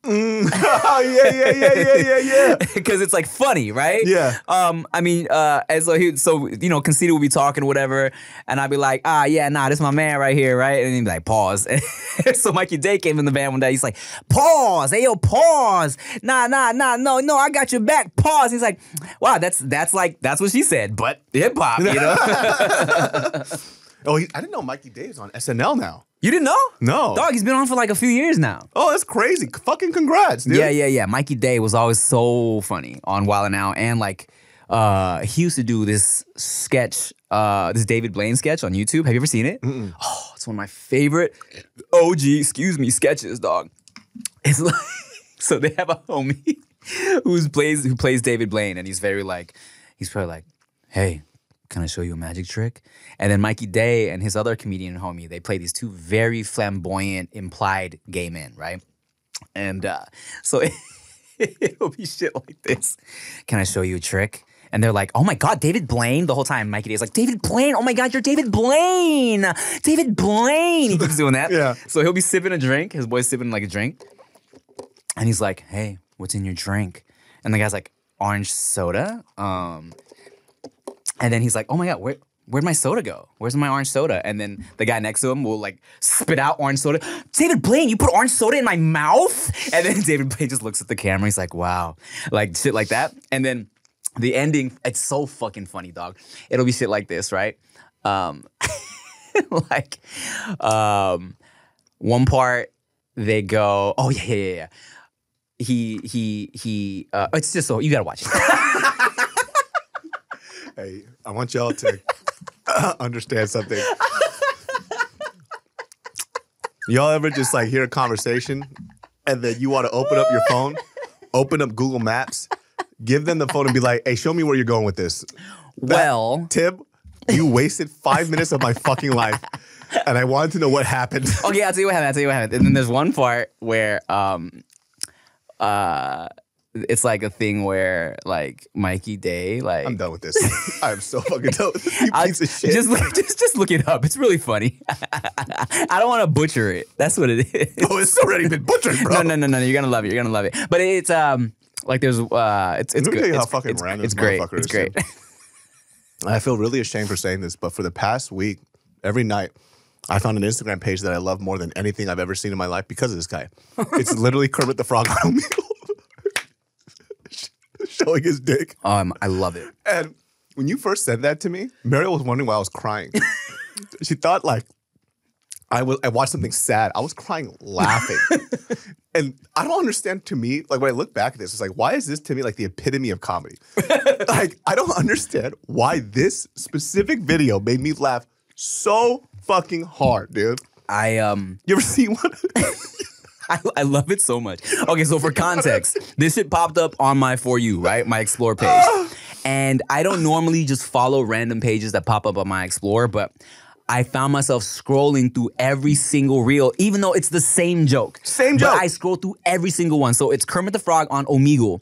[SPEAKER 3] Oh [laughs] yeah, yeah, yeah, yeah, yeah, yeah. [laughs]
[SPEAKER 1] because it's like funny, right?
[SPEAKER 3] Yeah.
[SPEAKER 1] Um, I mean, uh, and so he, so you know, Conceited would be talking, whatever, and I'd be like, ah, yeah, nah, this is my man right here, right? And he'd be like, pause. [laughs] so Mikey Day came in the van one day. He's like, pause, hey yo, pause, nah, nah, nah, no, no, I got your back, pause. He's like, wow, that's that's like that's what she said, but hip hop, you know?
[SPEAKER 3] Oh, he, I didn't know Mikey Day is on SNL now.
[SPEAKER 1] You didn't know?
[SPEAKER 3] No.
[SPEAKER 1] dog, he's been on for like a few years now.
[SPEAKER 3] Oh, that's crazy. Fucking congrats, dude.
[SPEAKER 1] Yeah, yeah, yeah. Mikey Day was always so funny on Wild 'N Out, and like uh, he used to do this sketch, uh, this David Blaine sketch on YouTube. Have you ever seen it? Oh, it's one of my favorite OG, excuse me, sketches, dog. It's like [laughs] So they have a homie [laughs] who's plays who plays David Blaine, and he's very like, he's probably like, hey, can I show you a magic trick? And then Mikey Day and his other comedian homie, they play these two very flamboyant implied gay men, right? And uh, so [laughs] it'll be shit like this. Can I show you a trick? And they're like, oh my God, David Blaine. The whole time, Mikey Day's like, David Blaine. Oh my God, you're David Blaine. David Blaine. He keeps doing that. [laughs]
[SPEAKER 3] Yeah.
[SPEAKER 1] So he'll be sipping a drink. His boy's sipping like a drink. And he's like, hey, what's in your drink? And the guy's like, orange soda. Um, and then he's like, oh my God, where, where'd my soda go? Where's my orange soda? And then the guy next to him will like spit out orange soda. David Blaine, you put orange soda in my mouth? [laughs] And then [laughs] David Blaine just looks at the camera. He's like, wow. Like shit like that. And then the ending, it's so fucking funny, dog. It'll be shit like this, right? Um, [laughs] like, um, one part they go, oh yeah, yeah, yeah, yeah. He he he. Uh, it's just so you gotta watch it.
[SPEAKER 3] Hey, I want y'all to [laughs] understand something. Y'all ever just like hear a conversation and then you want to open up your phone, open up Google Maps, give them the phone and be like, hey, show me where you're going with this.
[SPEAKER 1] well,
[SPEAKER 3] Tim, you wasted five minutes of my fucking life. And I wanted to know what happened.
[SPEAKER 1] okay, I'll tell you what happened. I'll tell you what happened. And then there's one part where um uh it's like a thing where like Mikey Day like
[SPEAKER 3] I'm done with this. I'm so fucking done with this. You [laughs]
[SPEAKER 1] I-
[SPEAKER 3] piece of shit.
[SPEAKER 1] Just look, [laughs] just just look it up. It's really funny. [laughs] I don't want to butcher it. That's what it is.
[SPEAKER 3] oh, it's already been butchered, bro.
[SPEAKER 1] No, no, no, no. You're gonna love it. You're gonna love it. But it's um like there's uh it's it's
[SPEAKER 3] Let me
[SPEAKER 1] good.
[SPEAKER 3] tell you how fucking
[SPEAKER 1] it's,
[SPEAKER 3] random
[SPEAKER 1] it's great. It's great.
[SPEAKER 3] I feel really ashamed for saying this, but for the past week, every night, I found an Instagram page that I love more than anything I've ever seen in my life because of this guy. It's literally Kermit the Frog on Omegle. [laughs] Showing his dick.
[SPEAKER 1] um, I love it.
[SPEAKER 3] And when you first said that to me, Mariel was wondering why I was crying. [laughs] she thought like I was I watched something sad. I was crying laughing. [laughs] and I don't understand to me, like when I look back at this, it's like, why is this to me like the epitome of comedy? like, I don't understand why this specific video made me laugh so fucking hard, dude.
[SPEAKER 1] I um
[SPEAKER 3] You ever see one? [laughs]
[SPEAKER 1] I, I love it so much. Okay, so for [laughs] context, this shit popped up on my For You, right? My Explore [gasps] page. And I don't normally just follow random pages that pop up on my Explore, but I found myself scrolling through every single reel, even though it's the same joke.
[SPEAKER 3] Same
[SPEAKER 1] But
[SPEAKER 3] joke.
[SPEAKER 1] I scroll through every single one. So it's Kermit the Frog on Omegle.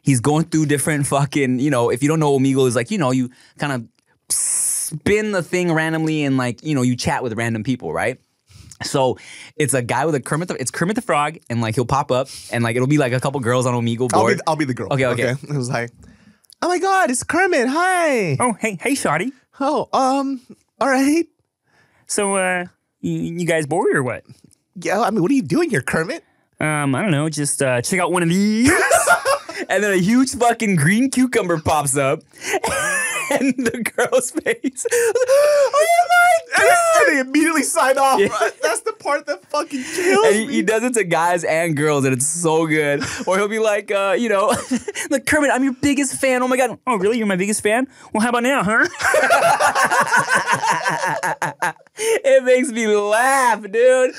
[SPEAKER 1] He's going through different [laughs] fucking, you know, if you don't know Omegle is like, you know, you kind of spin the thing randomly and like, you know, you chat with random people, right? So it's a guy with a Kermit the, it's Kermit the Frog, and like he'll pop up and like it'll be like a couple girls on Omegle
[SPEAKER 3] I'll
[SPEAKER 1] board.
[SPEAKER 3] be, I'll be the girl.
[SPEAKER 1] Okay, okay.
[SPEAKER 3] It was like, oh my God, it's Kermit. Hi.
[SPEAKER 6] Oh, hey, hey, Shotty.
[SPEAKER 3] Oh, um, all right.
[SPEAKER 6] So, uh, you, you guys bored or what?
[SPEAKER 3] Yeah, I mean, what are you doing here, Kermit?
[SPEAKER 6] Um, I don't know. Just uh, check out one of these. [laughs]
[SPEAKER 1] and then a huge fucking green cucumber pops up, [laughs] and the girl's face. [gasps] oh [laughs] my god!
[SPEAKER 3] and they immediately sign off.
[SPEAKER 1] Yeah. [laughs]
[SPEAKER 3] That's the part that fucking [laughs] kills
[SPEAKER 1] And he,
[SPEAKER 3] me.
[SPEAKER 1] he does it to guys and girls, and it's so good. Or he'll be like, uh, you know, like Kermit, I'm your biggest fan. Oh my god!
[SPEAKER 6] oh, really? You're my biggest fan? Well, how about now, huh?
[SPEAKER 1] It makes me laugh, dude.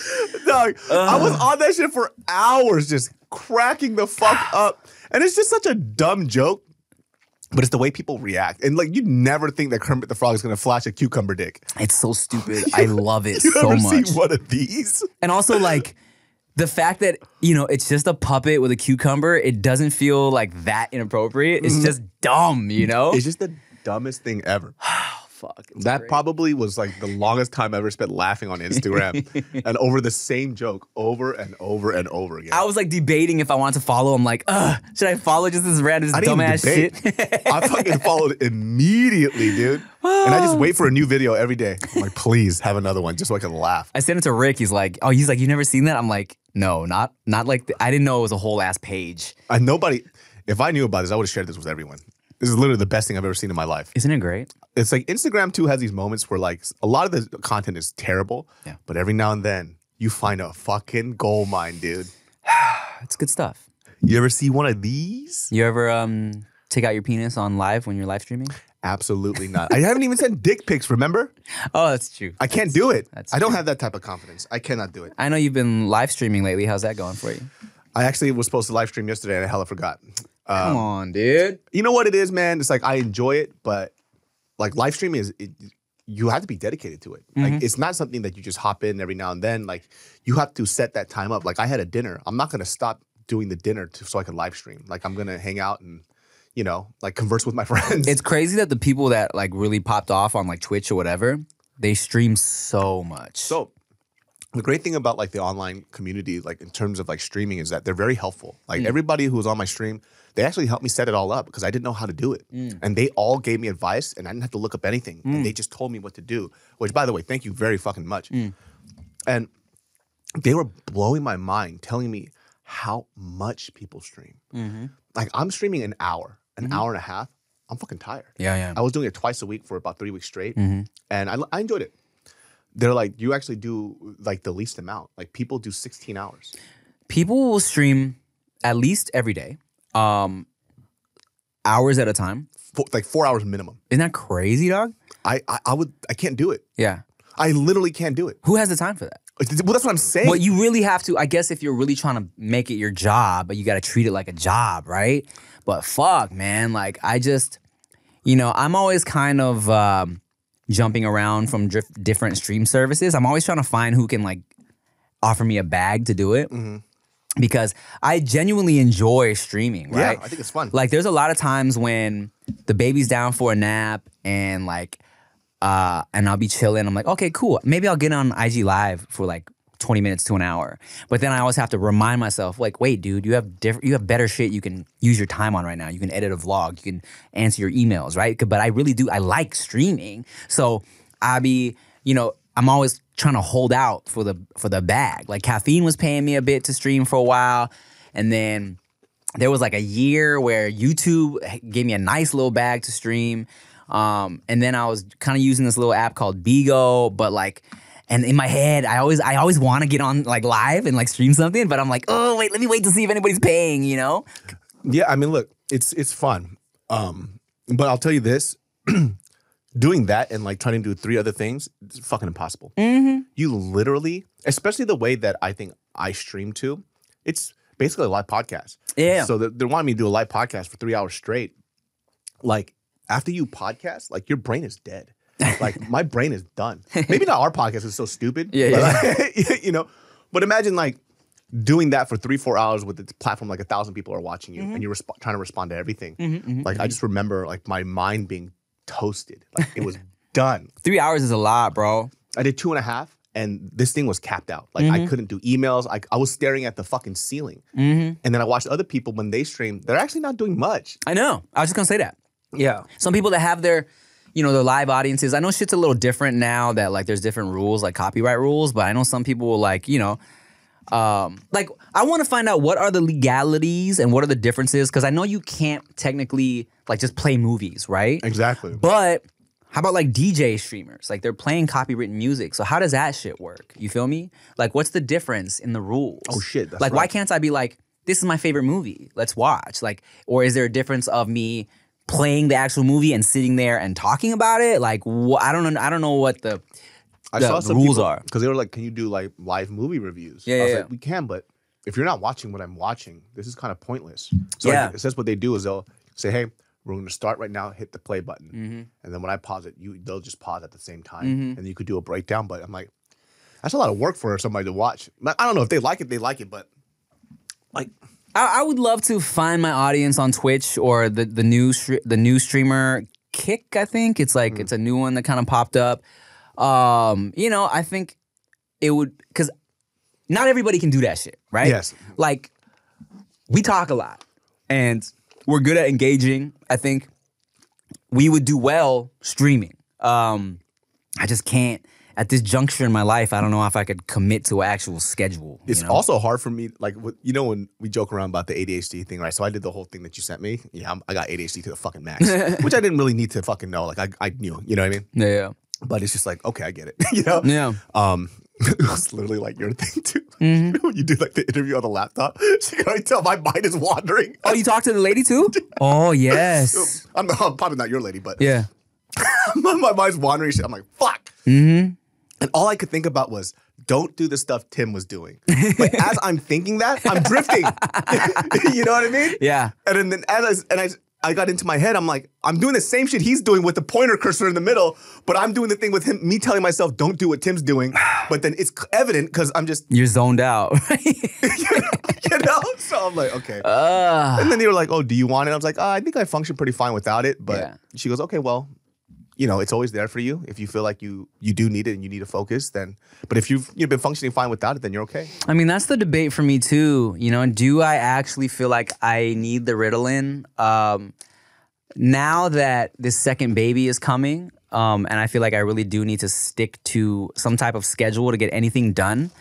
[SPEAKER 3] Dog, I was on that shit for hours, just cracking the fuck up. And it's just such a dumb joke. But it's the way people react. And like you'd never think that Kermit the Frog is gonna flash a cucumber dick.
[SPEAKER 1] It's so stupid. [laughs] I love it
[SPEAKER 3] You
[SPEAKER 1] so
[SPEAKER 3] ever
[SPEAKER 1] much.
[SPEAKER 3] see one of these?
[SPEAKER 1] And also like the fact that, you know, it's just a puppet with a cucumber, it doesn't feel like that inappropriate. It's mm-hmm. just dumb, you know?
[SPEAKER 3] It's just the dumbest thing ever. [sighs] [sighs]
[SPEAKER 1] Fuck. it's
[SPEAKER 3] That
[SPEAKER 1] great.
[SPEAKER 3] probably was like the longest time I ever spent laughing on Instagram [laughs] and over the same joke over and over and over again.
[SPEAKER 1] I was like debating if I wanted to follow. I'm like, ugh, should I follow just this random
[SPEAKER 3] I didn't even
[SPEAKER 1] dumbass shit?
[SPEAKER 3] I fucking followed immediately, dude. And I just [sighs] wait for a new video every day. I'm like, please have another one just so I can laugh.
[SPEAKER 1] I sent it to Rick. He's like, oh, he's like, you never seen that? I'm like, no, not not like I didn't know it was a whole ass page.
[SPEAKER 3] And nobody, if I knew about this, I would have shared this with everyone. This is literally the best thing I've ever seen in my life.
[SPEAKER 1] Isn't it great?
[SPEAKER 3] It's like Instagram too has these moments where like a lot of the content is terrible,
[SPEAKER 1] Yeah.
[SPEAKER 3] but every now and then you find a fucking gold mine, dude. [sighs]
[SPEAKER 1] It's good stuff.
[SPEAKER 3] You ever see one of these?
[SPEAKER 1] You ever um take out your penis on live when you're live streaming?
[SPEAKER 3] Absolutely not. I haven't even sent dick pics, remember? [laughs]
[SPEAKER 1] Oh, that's true.
[SPEAKER 3] I can't do it.
[SPEAKER 1] that's
[SPEAKER 3] I don't
[SPEAKER 1] true.
[SPEAKER 3] have that type of confidence. I cannot do it.
[SPEAKER 1] I know you've been live streaming lately. How's that going for you?
[SPEAKER 3] I actually was supposed to live stream yesterday and I hella forgot.
[SPEAKER 1] Come on, dude.
[SPEAKER 3] You know what it is, man? It's like I enjoy it, but like live streaming is it, you have to be dedicated to it.
[SPEAKER 1] Mm-hmm.
[SPEAKER 3] Like it's not something that you just hop in every now and then. Like you have to set that time up. Like I had a dinner. I'm not gonna stop doing the dinner to, so I can live stream. Like I'm gonna hang out and you know like converse with my [laughs] friends.
[SPEAKER 1] It's crazy that the people that like really popped off on like Twitch or whatever, they stream so much.
[SPEAKER 3] So the great thing about like the online community, like in terms of like streaming, is that they're very helpful. Like everybody who was on my stream, they actually helped me set it all up because I didn't know how to do it. Mm. And they all gave me advice and I didn't have to look up anything. And they mm. just told me what to do. Which by the way, thank you very fucking much. Mm. And they were blowing my mind, telling me how much people stream. Mm-hmm. Like I'm streaming an hour, an mm-hmm. hour and a half. I'm fucking tired.
[SPEAKER 1] yeah, yeah.
[SPEAKER 3] I was doing it twice a week for about three weeks straight, mm-hmm. and I, I enjoyed it. They're like, you actually do like the least amount. Like people do 16 hours.
[SPEAKER 1] People will stream at least every day, um, hours at a time.
[SPEAKER 3] Four, like four hours minimum.
[SPEAKER 1] Isn't that crazy, dog?
[SPEAKER 3] I, I I would I can't do it.
[SPEAKER 1] Yeah.
[SPEAKER 3] I literally can't do it.
[SPEAKER 1] Who has the time for that?
[SPEAKER 3] Well, that's what I'm saying.
[SPEAKER 1] Well, you really have to. I guess if you're really trying to make it your job, but you got to treat it like a job, right? But fuck, man. Like I just, you know, I'm always kind of um, jumping around from dif- different stream services. I'm always trying to find who can like offer me a bag to do it. Because I genuinely enjoy streaming, right? yeah?
[SPEAKER 3] I think it's fun.
[SPEAKER 1] Like there's a lot of times when the baby's down for a nap and like uh and I'll be chilling. I'm like, okay, cool. Maybe I'll get on IG live for like 20 minutes to an hour. But then I always have to remind myself, like, wait, dude, you have different you have better shit you can use your time on right now. You can edit a vlog, you can answer your emails, right? But I really do I like streaming. So I be, you know, I'm always trying to hold out for the for the bag. Like Caffeine was paying me a bit to stream for a while. And then there was like a year where YouTube gave me a nice little bag to stream. Um, and then I was kind of using this little app called Bigo, but like, and in my head, I always, I always want to get on like live and like stream something, but I'm like, oh wait, let me wait to see if anybody's paying, you know?
[SPEAKER 3] yeah, I mean, look, it's it's fun. Um, but I'll tell you this. [clears throat] Doing that and like trying to do three other things, it's fucking impossible. Mm-hmm. You literally, especially the way that I think I stream to, it's basically a live podcast.
[SPEAKER 1] Yeah.
[SPEAKER 3] So they're, they're wanting me to do a live podcast for three hours straight. Like after you podcast, like your brain is dead. [laughs] Like my brain is done. [laughs] Maybe not our podcast is so stupid.
[SPEAKER 1] Yeah,
[SPEAKER 3] but, like, [laughs] you know, but imagine like doing that for three, four hours with a platform like a thousand people are watching you
[SPEAKER 1] Mm-hmm.
[SPEAKER 3] and you're resp- trying to respond to everything. Mm-hmm, mm-hmm, like I just remember like my mind being toasted. Like it was [laughs] done.
[SPEAKER 1] Three hours is a lot, bro.
[SPEAKER 3] I did two and a half, and this thing was capped out. Like
[SPEAKER 1] Mm-hmm.
[SPEAKER 3] I couldn't do emails. I, I was staring at the fucking ceiling.
[SPEAKER 1] Mm-hmm.
[SPEAKER 3] And then I watched other people when they stream. They're actually not doing much.
[SPEAKER 1] I know. I was just gonna say that.
[SPEAKER 3] Yeah.
[SPEAKER 1] Some people that have their, you know, their live audiences. I know shit's a little different now that like there's different rules, like copyright rules. But I know some people will like, you know, um, like I want to find out what are the legalities and what are the differences because I know you can't technically like just play movies, right?
[SPEAKER 3] Exactly.
[SPEAKER 1] But how about like DJ streamers? Like they're playing copywritten music. So how does that shit work? You feel me? Like what's the difference in the rules?
[SPEAKER 3] Oh, shit, that's
[SPEAKER 1] like why can't I be like, this is my favorite movie. Let's watch. Like, or is there a difference of me playing the actual movie and sitting there and talking about it? Like, wh- I don't know. I don't know what the
[SPEAKER 3] I
[SPEAKER 1] the-
[SPEAKER 3] saw some
[SPEAKER 1] rules are.
[SPEAKER 3] because they were like, "Can you do like live movie reviews?"
[SPEAKER 1] Yeah,
[SPEAKER 3] I was
[SPEAKER 1] yeah,
[SPEAKER 3] like,
[SPEAKER 1] yeah.
[SPEAKER 3] "We can, but if you're not watching what I'm watching, this is kind of pointless." So
[SPEAKER 1] Yeah.
[SPEAKER 3] it says what they do is they'll say, "Hey, we're going to start right now. Hit the play button,
[SPEAKER 1] Mm-hmm.
[SPEAKER 3] and then when I pause it, you they'll just pause at the same time, and you could do a breakdown." But I'm like, that's a lot of work for somebody to watch. I don't know if they like it, they like it, but like,
[SPEAKER 1] I, I would love to find my audience on Twitch or the the new the new streamer Kick. I think it's like it's a new one that kind of popped up. Um, you know, I think it would because not everybody can do that shit, right?
[SPEAKER 3] Yes.
[SPEAKER 1] Like we talk a lot and we're good at engaging. I think we would do well streaming. Um, I just can't at this juncture in my life. I don't know if I could commit to an actual schedule. you
[SPEAKER 3] It's
[SPEAKER 1] know?
[SPEAKER 3] also hard for me, like you know when we joke around about the ADHD thing, right? So I did the whole thing that you sent me. Yeah, I'm, I got ADHD to the fucking max, [laughs] which I didn't really need to fucking know. Like I, I knew, you know what I mean?
[SPEAKER 1] yeah,
[SPEAKER 3] But it's just like, okay, I get it. [laughs] you know?
[SPEAKER 1] yeah.
[SPEAKER 3] Um, [laughs] it was literally like your thing too. [laughs]
[SPEAKER 1] Mm-hmm.
[SPEAKER 3] You [laughs] know, when you do like the interview on the laptop, she can already tell my mind is wandering.
[SPEAKER 1] Oh, you talked to the lady too? Oh yes.
[SPEAKER 3] I'm, I'm probably not your lady, but
[SPEAKER 1] Yeah.
[SPEAKER 3] my, my mind's wandering. I'm like, fuck.
[SPEAKER 1] Mm-hmm.
[SPEAKER 3] And all I could think about was don't do the stuff Tim was doing. But as I'm thinking that, I'm drifting. you know what I mean?
[SPEAKER 1] Yeah.
[SPEAKER 3] And then, then as I, and I, I got into my head, I'm like, I'm doing the same shit he's doing with the pointer cursor in the middle, but I'm doing the thing with him, me telling myself, don't do what Tim's doing. [sighs] But then it's evident because I'm just,
[SPEAKER 1] You're zoned out. [laughs] [laughs]
[SPEAKER 3] you know? So I'm like, okay.
[SPEAKER 1] uh,
[SPEAKER 3] and then they were like, oh, do you want it? I was like, oh, I think I function pretty fine without it. But
[SPEAKER 1] Yeah.
[SPEAKER 3] she goes, okay, well, you know, it's always there for you. If you feel like you you do need it and you need to focus, then. But if you've you've been functioning fine without it, then you're okay.
[SPEAKER 1] I mean, that's the debate for me too. You know, do I actually feel like I need the Ritalin? Um, now that this second baby is coming, um, and I feel like I really do need to stick to some type of schedule to get anything done.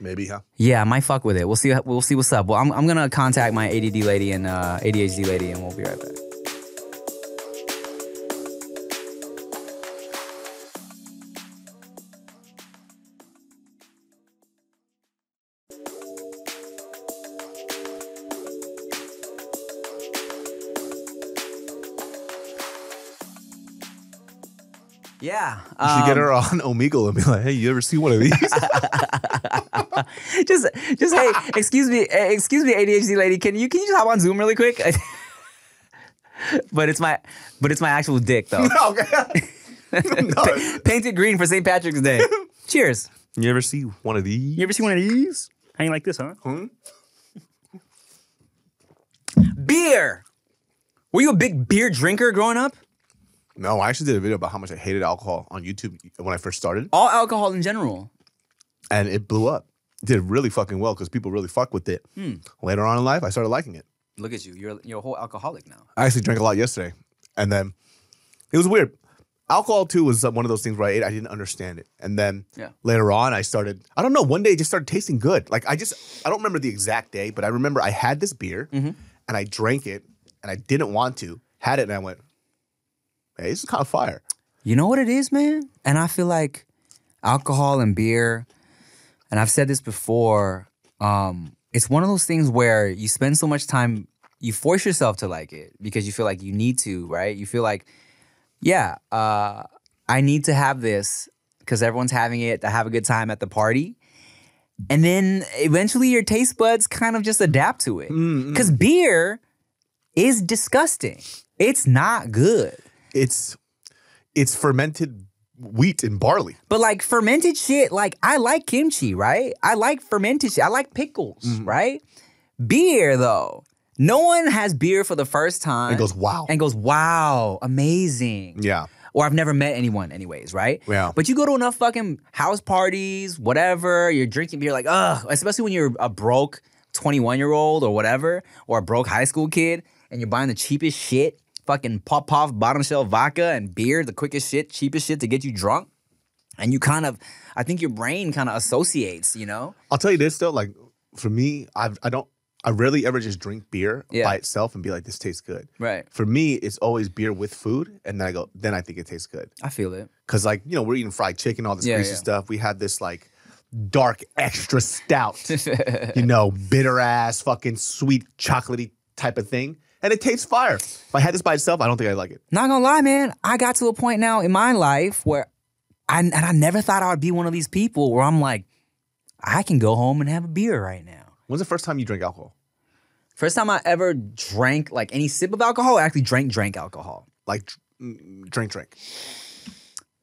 [SPEAKER 3] Maybe, huh?
[SPEAKER 1] Yeah, I might fuck with it. We'll see. We'll see what's up. Well, I'm, I'm gonna contact my ADD lady and uh, ADHD lady, and we'll be right back. Yeah.
[SPEAKER 3] You should get
[SPEAKER 1] um,
[SPEAKER 3] her on Omegle and be like, hey, you ever see one of these? [laughs] [laughs]
[SPEAKER 1] just just hey, excuse me, eh, excuse me, ADHD lady. Can you can you just hop on Zoom really quick? [laughs] but it's my but it's my actual dick though.
[SPEAKER 3] okay. no.
[SPEAKER 1] Painted green for St. Patrick's Day. Cheers.
[SPEAKER 3] You ever see one of these?
[SPEAKER 6] You ever see one of these? Hang like this, huh?
[SPEAKER 1] Beer. Were you a big beer drinker growing up?
[SPEAKER 3] No, I actually did a video about how much I hated alcohol on YouTube when I first started,
[SPEAKER 1] All alcohol in general.
[SPEAKER 3] and it blew up. It did really fucking well because people really fuck with it.
[SPEAKER 1] Hmm.
[SPEAKER 3] Later on in life, I started liking it.
[SPEAKER 1] Look at you. You're you're a whole alcoholic now.
[SPEAKER 3] I actually drank a lot yesterday, and then it was weird. Alcohol too was one of those things where I ate, I didn't understand it, and then
[SPEAKER 1] Yeah.
[SPEAKER 3] later on, I started. I don't know. One day, it just started tasting good. Like I just, I don't remember the exact day, but I remember I had this beer,
[SPEAKER 1] Mm-hmm.
[SPEAKER 3] and I drank it, and I didn't want to. Had it, and I went, "Hey, this is kind of fire."
[SPEAKER 1] You know what it is, man? And I feel like alcohol and beer, and I've said this before, um, it's one of those things where you spend so much time, you force yourself to like it because you feel like you need to, right? You feel like, yeah, uh, I need to have this because everyone's having it to have a good time at the party. And then eventually your taste buds kind of just adapt to it. Because beer is disgusting. It's not good.
[SPEAKER 3] It's it's fermented wheat and barley.
[SPEAKER 1] But like fermented shit, like I like kimchi, right? I like fermented shit. I like pickles, mm-hmm. right? Beer though. No one has beer for the first time
[SPEAKER 3] And goes, "Wow."
[SPEAKER 1] and goes, wow, amazing.
[SPEAKER 3] Yeah.
[SPEAKER 1] Or I've never met anyone, anyways, right?
[SPEAKER 3] Yeah.
[SPEAKER 1] But you go to enough fucking house parties, whatever, you're drinking beer, like, ugh, especially when you're a broke 21 year old or whatever, or a broke high school kid, and you're buying the cheapest shit, fucking pop off bottom shelf vodka and beer, the quickest shit, cheapest shit to get you drunk. And you kind of, I think your brain kind of associates, you know?
[SPEAKER 3] I'll tell you this though, like for me, I I don't I rarely ever just drink beer
[SPEAKER 1] Yeah.
[SPEAKER 3] by itself and be like, this tastes good.
[SPEAKER 1] Right.
[SPEAKER 3] For me, it's always beer with food, and then I go, then I think it tastes good.
[SPEAKER 1] I feel it.
[SPEAKER 3] Cause like you know we're eating fried chicken, all this
[SPEAKER 1] Yeah,
[SPEAKER 3] greasy
[SPEAKER 1] yeah.
[SPEAKER 3] stuff. We had this like dark extra stout, [laughs] you know, bitter ass fucking sweet chocolatey type of thing, and it tastes fire. If I had this by itself, I don't think I'd like it.
[SPEAKER 1] Not gonna lie, man. I got to a point now in my life where I and I never thought I would be one of these people where I'm like, I can go home and have a beer right now.
[SPEAKER 3] When's the first time you drank alcohol?
[SPEAKER 1] First time I ever drank like any sip of alcohol, I actually drank drank alcohol.
[SPEAKER 3] Like mm, drink, drink.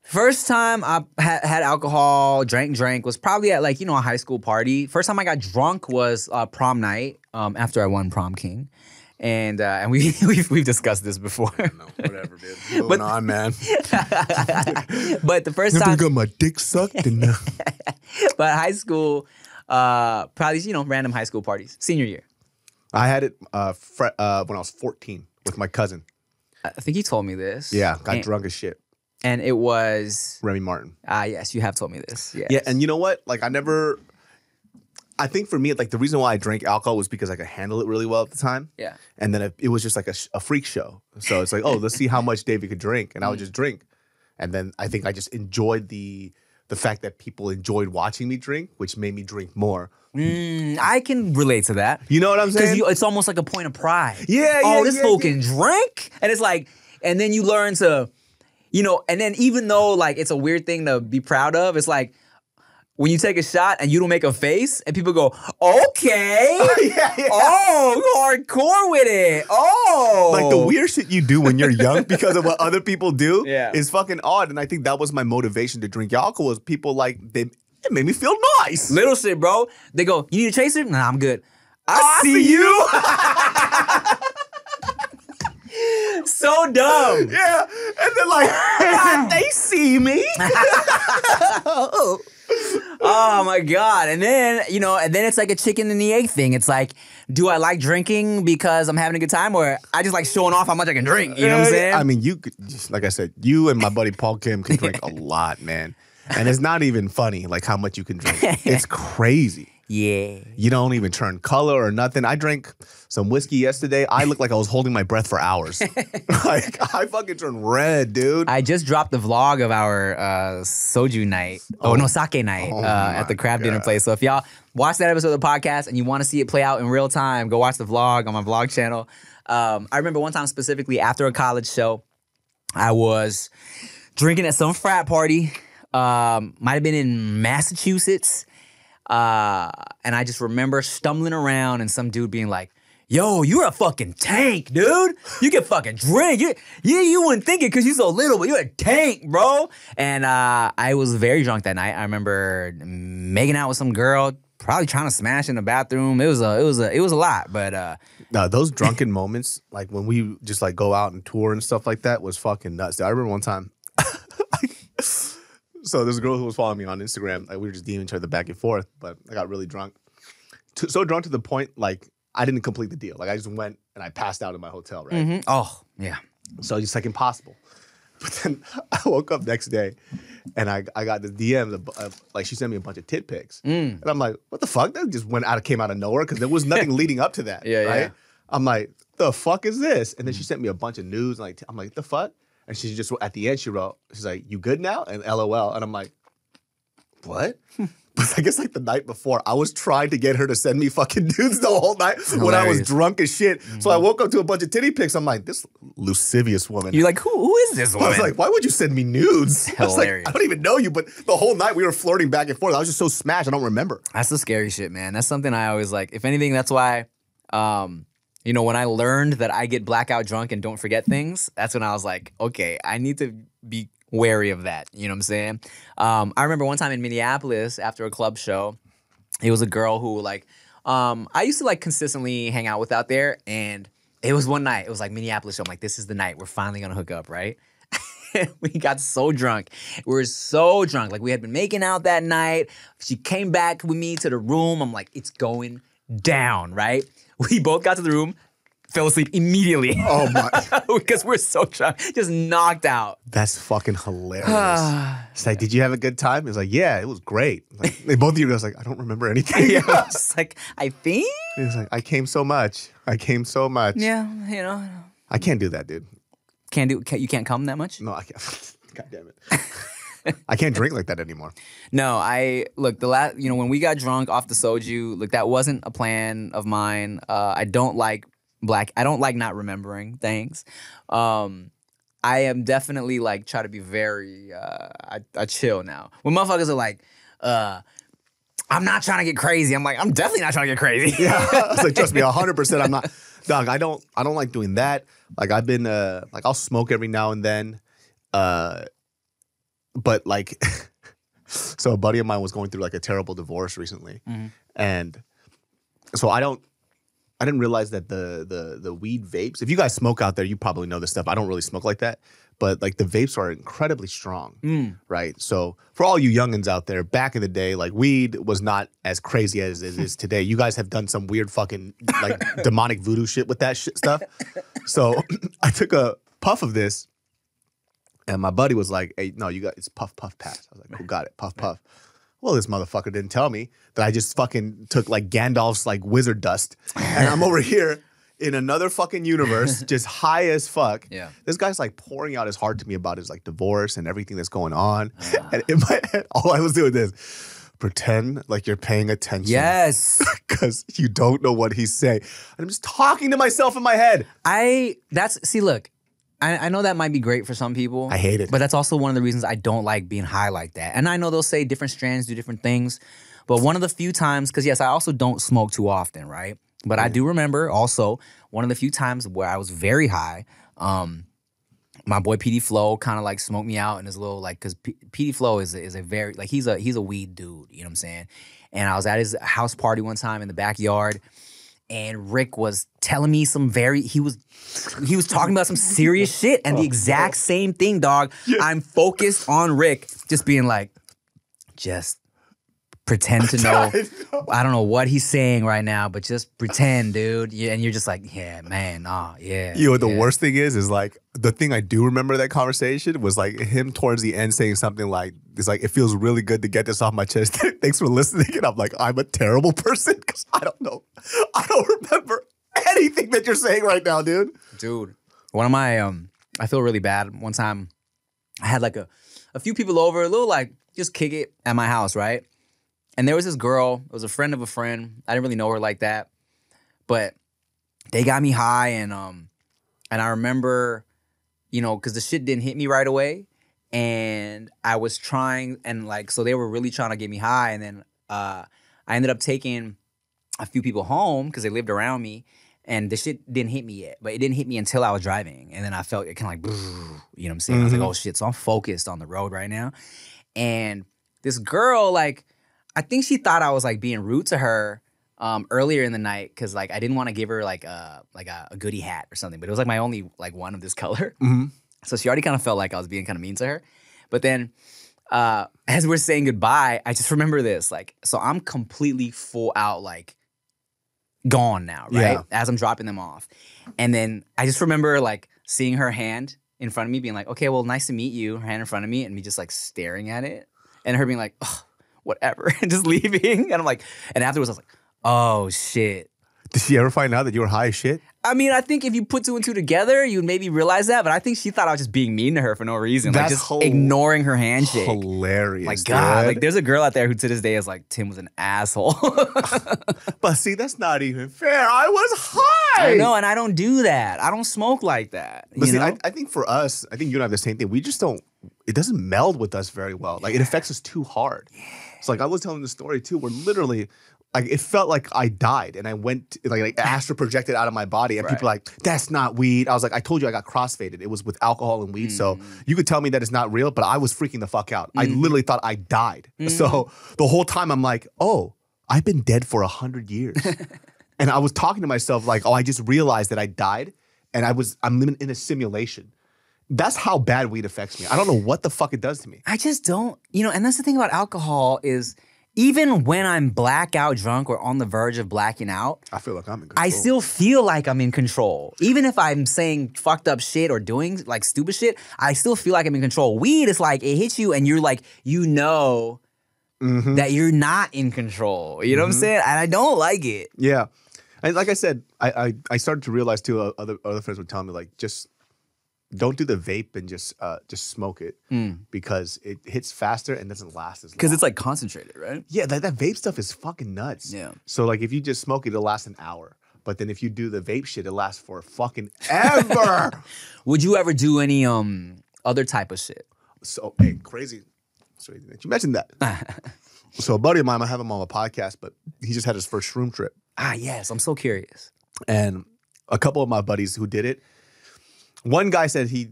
[SPEAKER 1] First time I had, had alcohol, drank, drank was probably at like you know a high school party. First time I got drunk was uh, prom night um, after I won prom king, and uh, and we [laughs] we've, we've discussed this before.
[SPEAKER 3] No, whatever, dude. Moving on, man. [laughs]
[SPEAKER 1] but the first
[SPEAKER 3] Never
[SPEAKER 1] time,
[SPEAKER 3] got my dick sucked. And, uh, [laughs]
[SPEAKER 1] but high school, uh, probably you know random high school parties, senior year.
[SPEAKER 3] I had it uh, fr- uh, when I was 14 with my cousin.
[SPEAKER 1] I think he told me this.
[SPEAKER 3] Yeah, got
[SPEAKER 1] and,
[SPEAKER 3] drunk as shit.
[SPEAKER 1] and it was
[SPEAKER 3] Remy Martin.
[SPEAKER 1] ah yes, you have told me this. Yes.
[SPEAKER 3] Yeah, and you know what? Like I never. I think for me, like the reason why I drank alcohol was because I could handle it really well at the time.
[SPEAKER 1] yeah.
[SPEAKER 3] And then it, it was just like a, sh- a freak show. So it's like, oh, let's see how much David could drink, and I
[SPEAKER 1] Mm.
[SPEAKER 3] would just drink. And then I think I just enjoyed the the fact that people enjoyed watching me drink, which made me drink more.
[SPEAKER 1] Mm, I can relate to that.
[SPEAKER 3] You know what I'm saying?
[SPEAKER 1] Because it's almost like a point of pride.
[SPEAKER 3] Yeah,
[SPEAKER 1] Oh,
[SPEAKER 3] yeah,
[SPEAKER 1] this
[SPEAKER 3] yeah,
[SPEAKER 1] fool
[SPEAKER 3] yeah.
[SPEAKER 1] can drink, and it's like, and then you learn to, you know, and then even though like it's a weird thing to be proud of, it's like, when you take a shot and you don't make a face, and people go, "Okay, [laughs] oh,
[SPEAKER 3] yeah, yeah.
[SPEAKER 1] oh, hardcore with it, oh."
[SPEAKER 3] Like the weird shit you do when you're young [laughs] because of what other people do
[SPEAKER 1] Yeah.
[SPEAKER 3] is fucking odd. And I think that was my motivation to drink alcohol. Was people like they it made me feel nice.
[SPEAKER 1] little shit, bro. They go, "You need a chaser?" Nah, I'm good. I, oh,
[SPEAKER 3] I
[SPEAKER 1] see,
[SPEAKER 3] see
[SPEAKER 1] you. [laughs] so dumb.
[SPEAKER 3] Yeah, and then like they see me.
[SPEAKER 1] Oh Oh my god! And then you know, and then it's like a chicken and the egg thing. It's like, do I like drinking because I'm having a good time, or I just like showing off how much I can drink? You know what I'm uh, saying?
[SPEAKER 3] I mean, you could, just like I said, you and my buddy Paul Kim can drink a [laughs] lot, man. And it's not even funny, like how much you can drink. [laughs] It's crazy.
[SPEAKER 1] Yeah.
[SPEAKER 3] You don't even turn color or nothing. I drank some whiskey yesterday. I looked like I was holding my breath for hours. [laughs] like I fucking turned red, dude.
[SPEAKER 1] I just dropped the vlog of our uh, soju night. Oh, no, sake night
[SPEAKER 3] Oh
[SPEAKER 1] uh, at the crab dinner place. So if y'all watch that episode of the podcast and you want to see it play out in real time, go watch the vlog on my vlog channel. Um, I remember one time specifically after a college show, I was drinking at some frat party. Um, might have been in Massachusetts. Uh, and I just remember stumbling around and some dude being like, Yo, you're a fucking tank, dude. You can fucking drink. You, yeah, you wouldn't think it because you're so little, but you're a tank, bro. And uh, I was very drunk that night. I remember making out with some girl, probably trying to smash in the bathroom. It was a, it was a, it was a lot. But uh,
[SPEAKER 3] No, those [laughs] drunken moments, like when we just like go out and tour and stuff like that, was fucking nuts. I remember one time. So there's a girl who was following me on Instagram. Like we were just DMing each other back and forth, but I got really drunk. To, so drunk to the point like I didn't complete the deal. Like I just went and I passed out in my hotel, right?
[SPEAKER 1] oh yeah,
[SPEAKER 3] So it's like impossible. [laughs] But then I woke up next day and I, I got the DM, the, uh, like she sent me a bunch of tit pics.
[SPEAKER 1] Mm.
[SPEAKER 3] And I'm like, what the fuck? That just went out, came out of nowhere because there was nothing [laughs] leading up to that.
[SPEAKER 1] Yeah,
[SPEAKER 3] right?
[SPEAKER 1] yeah.
[SPEAKER 3] I'm like, the fuck is this? And then she sent me a bunch of news. And like, I'm like, the fuck? And she just, at the end, she wrote, she's like, you good now? And LOL. And I'm like, what? [laughs] But I guess like the night before, I was trying to get her to send me fucking [laughs] nudes the whole night when I was
[SPEAKER 1] Mm-hmm.
[SPEAKER 3] drunk as shit. So I woke up to a bunch of titty pics. I'm like, this lascivious woman.
[SPEAKER 1] you're like, who, who is this
[SPEAKER 3] I
[SPEAKER 1] woman?
[SPEAKER 3] was like, why would you send me nudes? [laughs] I was like,
[SPEAKER 1] Hilarious.
[SPEAKER 3] I don't even know you, but the whole night we were flirting back and forth. I was just so smashed, I don't remember.
[SPEAKER 1] That's the scary shit, man. That's something I always like. If anything, that's why, um, you know, when I learned that I get blackout drunk and don't forget things, that's when I was like, okay, I need to be wary of that. You know what I'm saying? Um, I remember one time in Minneapolis after a club show, it was a girl who like, um, I used to like consistently hang out with out there, and it was one night. It was like Minneapolis show. I'm like, this is the night we're finally gonna hook up, right? [laughs] we got so drunk. We were so drunk. Like we had been making out that night. She came back with me to the room. I'm like, it's going down, right? We both got to the room, fell asleep immediately.
[SPEAKER 3] Oh my, [laughs]
[SPEAKER 1] because we're so drunk, just knocked out.
[SPEAKER 3] that's fucking hilarious. it's like, did you have a good time? It's like, yeah, it was great. Like, they both of you guys like, I don't remember anything. [laughs]
[SPEAKER 1] yeah, I was like, I think,
[SPEAKER 3] It's like, I came so much. I came so much.
[SPEAKER 1] yeah, you know,
[SPEAKER 3] I can't do that, dude.
[SPEAKER 1] can't do. Can't, you can't come that much.
[SPEAKER 3] No, I can't. [laughs] God damn it. [laughs] I can't drink like that anymore.
[SPEAKER 1] No, I look the last. You know, when we got drunk off the soju, look, that wasn't a plan of mine. Uh, I don't like black. I don't like not remembering things. Um, I am definitely like try to be very. Uh, I, I chill now. When motherfuckers are like, uh, I'm not trying to get crazy. I'm like, I'm definitely not trying to get crazy.
[SPEAKER 3] Yeah. [laughs] it's like, trust me, hundred percent. I'm not, dog. I don't. I don't like doing that. Like I've been, uh, like I'll smoke every now and then, uh, but like, [laughs] so a buddy of mine was going through like a terrible divorce recently,
[SPEAKER 1] Mhm.
[SPEAKER 3] and so I don't. I didn't realize that the the the weed vapes. If you guys smoke out there, you probably know this stuff. I don't really smoke like that, but like the vapes are incredibly strong
[SPEAKER 1] Mm.
[SPEAKER 3] right? So for all you youngins out there, back in the day, like weed was not as crazy as it is today. You guys have done some weird fucking like [laughs] demonic voodoo shit with that shit stuff. So [clears throat] I took a puff of this, and my buddy was like, "Hey, no, you got it's puff puff pass." I was like, "Who got it? Puff puff." Well, this motherfucker didn't tell me that I just fucking took like Gandalf's like wizard dust, and I'm over here. In another fucking universe, [laughs] just high as fuck.
[SPEAKER 1] Yeah.
[SPEAKER 3] This guy's like pouring out his heart to me about his like divorce and everything that's going on. Ah. And in my head, all I was doing is pretend like you're paying attention.
[SPEAKER 1] Yes. [laughs]
[SPEAKER 3] Because you don't know what he's saying. And I'm just talking to myself in my head.
[SPEAKER 1] I that's see look, I, I know that might be great for some people.
[SPEAKER 3] I hate it.
[SPEAKER 1] But that's also one of the reasons I don't like being high like that. And I know they'll say different strands do different things. But one of the few times, because yes, I also don't smoke too often, right? But I do remember also one of the few times where I was very high. Um, my boy PD Flow kind of like smoked me out in his little like because P- PD Flow is a, is a very like he's a he's a weed dude, you know what I'm saying? And I was at his house party one time in the backyard, and Rick was telling me some very he was he was talking about some serious [laughs] shit and the oh. exact same thing, dog. I'm focused on Rick just being like, just pretend to [laughs] know. I don't know what he's saying right now, but just pretend, dude. Yeah, and you're just like, yeah, man, nah, yeah.
[SPEAKER 3] You know what the
[SPEAKER 1] yeah.
[SPEAKER 3] worst thing is? Is like the thing I do remember that conversation was like him towards the end saying something like, "It's like it feels really good to get this off my chest. [laughs] Thanks for listening." And I'm like, I'm a terrible person because I don't know, I don't remember anything that you're saying right now, dude.
[SPEAKER 1] dude. One of my um, I feel really bad. One time, I had like a, a few people over, a little like just kick it at my house, right? And there was this girl. It was a friend of a friend. I didn't really know her like that, but they got me high, and um, and I remember, you know, because the shit didn't hit me right away, and I was trying, and like, so they were really trying to get me high, and then uh, I ended up taking a few people home because they lived around me, and the shit didn't hit me yet, but it didn't hit me until I was driving, and then I felt it kind of like, [sniffs] you know what I'm saying? I was like, oh shit, so I'm focused on the road right now, and this girl, like, I think she thought I was like being rude to her um, earlier in the night because like I didn't want to give her like a like a, a goodie hat or something, but it was like my only like one of this [laughs] color,
[SPEAKER 3] Mhm.
[SPEAKER 1] so she already kind of felt like I was being kind of mean to her, but then. Uh, [laughs] as we're saying goodbye, I just remember this. Like, so I'm completely full out, like, gone now, right?
[SPEAKER 3] Yeah.
[SPEAKER 1] As I'm dropping them off. And then I just remember like seeing her hand in front of me, being like, okay, well, nice to meet you. Her hand in front of me, and me just like staring at it. And her being like, oh, whatever, [laughs] and just leaving. And I'm like, and afterwards, I was like, oh shit.
[SPEAKER 3] Did she ever find out that you were high as shit?
[SPEAKER 1] I mean, I think if you put two and two together, you'd maybe realize that. But I think she thought I was just being mean to her for no reason, like just ignoring her handshake.
[SPEAKER 3] Hilarious.
[SPEAKER 1] My God,
[SPEAKER 3] dude.
[SPEAKER 1] like there's a girl out there who to this day is like Tim was an asshole. [laughs]
[SPEAKER 3] but see, that's not even fair. I was high.
[SPEAKER 1] No, and I don't do that. I don't smoke like that.
[SPEAKER 3] But see? I, I think for us, I think you and I have the same thing. We just don't. It doesn't meld with us very well. Like it affects us too hard. It's like I was telling the story too, where literally, like it felt like I died, and I went like, like [laughs] astral projected out of my body, and people are like, "That's not weed." I was like, "I told you I got crossfaded. It was with alcohol and weed." So
[SPEAKER 1] Mm.
[SPEAKER 3] you could tell me that it's not real, but I was freaking the fuck out.
[SPEAKER 1] Mm-hmm.
[SPEAKER 3] I literally thought I died. So the whole time I'm like, "Oh, I've been dead for a hundred years." [laughs] And I was talking to myself like, oh, I just realized that I died and I was I'm living in a simulation. That's how bad weed affects me. I don't know what the fuck it does to me.
[SPEAKER 1] I just don't, you know, and that's the thing about alcohol is even when I'm blackout drunk or on the verge of blacking out,
[SPEAKER 3] I feel like I'm in control.
[SPEAKER 1] I still feel like I'm in control. Even if I'm saying fucked up shit or doing like stupid shit, I still feel like I'm in control. Weed is like it hits you and you're like, you know
[SPEAKER 3] Mhm.
[SPEAKER 1] that you're not in control. You know what I'm saying? And I don't like it.
[SPEAKER 3] Yeah. And like I said, I, I I started to realize too. Uh, other other friends would tell me like, just don't do the vape and just uh just smoke it because it hits faster and doesn't last as long.
[SPEAKER 1] Because it's like concentrated, right?
[SPEAKER 3] yeah, that, that vape stuff is fucking nuts.
[SPEAKER 1] Yeah.
[SPEAKER 3] So like if you just smoke it, it'll last an hour. But then if you do the vape shit, it lasts for fucking ever. [laughs]
[SPEAKER 1] Would you ever do any um other type of shit?
[SPEAKER 3] So hey, crazy. Crazy that you mentioned that. [laughs] so a buddy of mine, I have him on a podcast, but he just had his first shroom trip,
[SPEAKER 1] Ah, yes. I'm so curious.
[SPEAKER 3] and a couple of my buddies who did it. One guy said he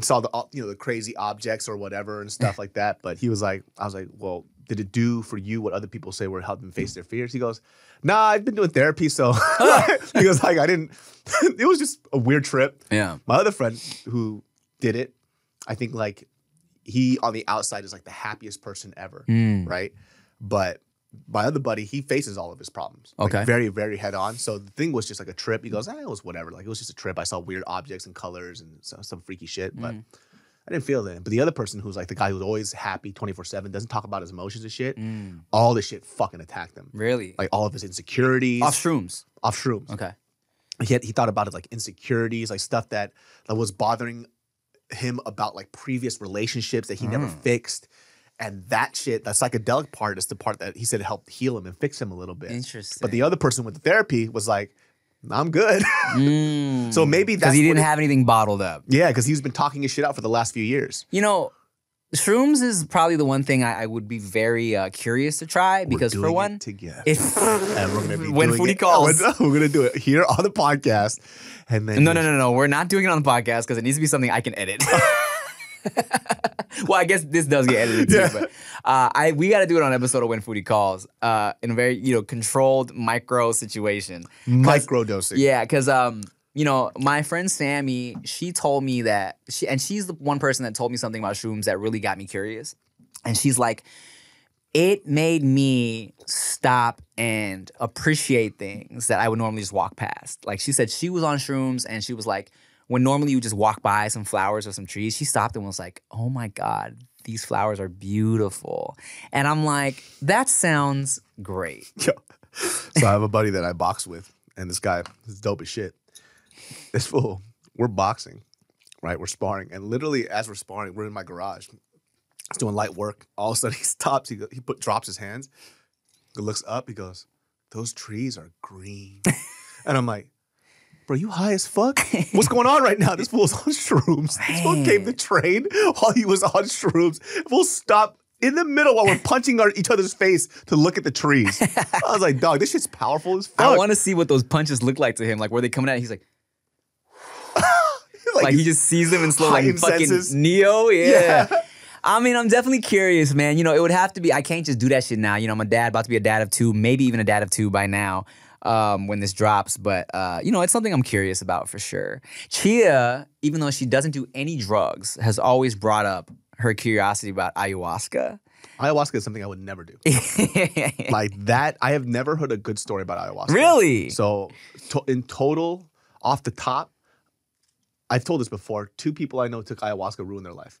[SPEAKER 3] saw the you know the crazy objects or whatever and stuff [laughs] like that, but he was like, I was like, well, did it do for you what other people say were help them face their fears? He goes, Nah, I've been doing therapy, so [laughs] [laughs] he goes like I didn't. it was just a weird trip.
[SPEAKER 1] Yeah.
[SPEAKER 3] My other friend who did it, I think like he on the outside is like the happiest person ever,
[SPEAKER 1] Mm.
[SPEAKER 3] right? But my other buddy, he faces all of his problems. like,
[SPEAKER 1] Okay.
[SPEAKER 3] very, very head on. So the thing was just like a trip. He goes, ah, it was whatever. Like it was just a trip. I saw weird objects and colors and so, some freaky shit, but
[SPEAKER 1] Mm.
[SPEAKER 3] I didn't feel that. But the other person who's like the guy who's always happy 24 7, doesn't talk about his emotions and shit,
[SPEAKER 1] Mm.
[SPEAKER 3] all this shit fucking attacked him.
[SPEAKER 1] Really?
[SPEAKER 3] Like all of his insecurities.
[SPEAKER 1] Off shrooms.
[SPEAKER 3] off shrooms
[SPEAKER 1] Okay.
[SPEAKER 3] he had, he thought about it like insecurities, like stuff that, that was bothering him about like previous relationships that he never
[SPEAKER 1] Mm.
[SPEAKER 3] fixed. And that shit, that psychedelic part is the part that he said helped heal him and fix him a little bit.
[SPEAKER 1] Interesting.
[SPEAKER 3] But the other person with the therapy was like, I'm good. [laughs] so maybe
[SPEAKER 1] because he didn't
[SPEAKER 3] it-
[SPEAKER 1] have anything bottled up.
[SPEAKER 3] Yeah, because he's been talking his shit out for the last few years.
[SPEAKER 1] You know, shrooms is probably the one thing I, I would be very uh, curious to try because
[SPEAKER 3] We're
[SPEAKER 1] for one,
[SPEAKER 3] it together.
[SPEAKER 1] it,
[SPEAKER 3] and we're gonna be [laughs]
[SPEAKER 1] when foodie
[SPEAKER 3] it- [laughs]
[SPEAKER 1] calls.
[SPEAKER 3] We're gonna do it here on the podcast, and then
[SPEAKER 1] No, no, no, no. We're not doing it on the podcast because it needs to be something I can edit. [laughs] well, I guess this does get edited too,
[SPEAKER 3] Yeah.
[SPEAKER 1] but uh, I we got to do it on an episode of When Foodie Calls uh, in a very you know controlled micro situation.
[SPEAKER 3] micro dosing.
[SPEAKER 1] Yeah, because um, you know, my friend Sammy, she told me that she and she's the one person that told me something about shrooms that really got me curious. And she's like, it made me stop and appreciate things that I would normally just walk past. Like she said, she was on shrooms and she was like, when normally you just walk by some flowers or some trees, she stopped and was like, oh my God, these flowers are beautiful. And I'm like, that sounds great. [laughs]
[SPEAKER 3] Yo. So I have a buddy that I box with, and this guy is dope as shit. This fool, we're boxing, right? We're sparring, and literally as we're sparring, we're in my garage. He's doing light work. All of a sudden, he stops. He he put drops his hands. He looks up. He goes, "Those trees are green," [laughs] and I'm like. Bro, you high as fuck? What's going on right now? This fool's on shrooms. This fool came to train while he was on shrooms. We'll stop in the middle while we're punching our, each other's face to look at the trees. I was like, dog, this shit's powerful as fuck.
[SPEAKER 1] I want to see what those punches look like to him. Like, were they coming at? He's like, [laughs] like, he just sees them in slow, like fucking
[SPEAKER 3] senses.
[SPEAKER 1] Neo. Yeah.
[SPEAKER 3] Yeah.
[SPEAKER 1] I mean, I'm definitely curious, man. You know, it would have to be. I can't just do that shit now. You know, I'm a dad, about to be a dad of two, maybe even a dad of two by now. Um, when this drops, but uh, you know, it's something I'm curious about for sure. Chia, even though she doesn't do any drugs, has always brought up her curiosity about ayahuasca.
[SPEAKER 3] Ayahuasca is something I would never do. [laughs] like that, I have never heard a good story about ayahuasca.
[SPEAKER 1] Really?
[SPEAKER 3] So, to, in total, off the top, I've told this before. Two people I know took ayahuasca, ruined their life.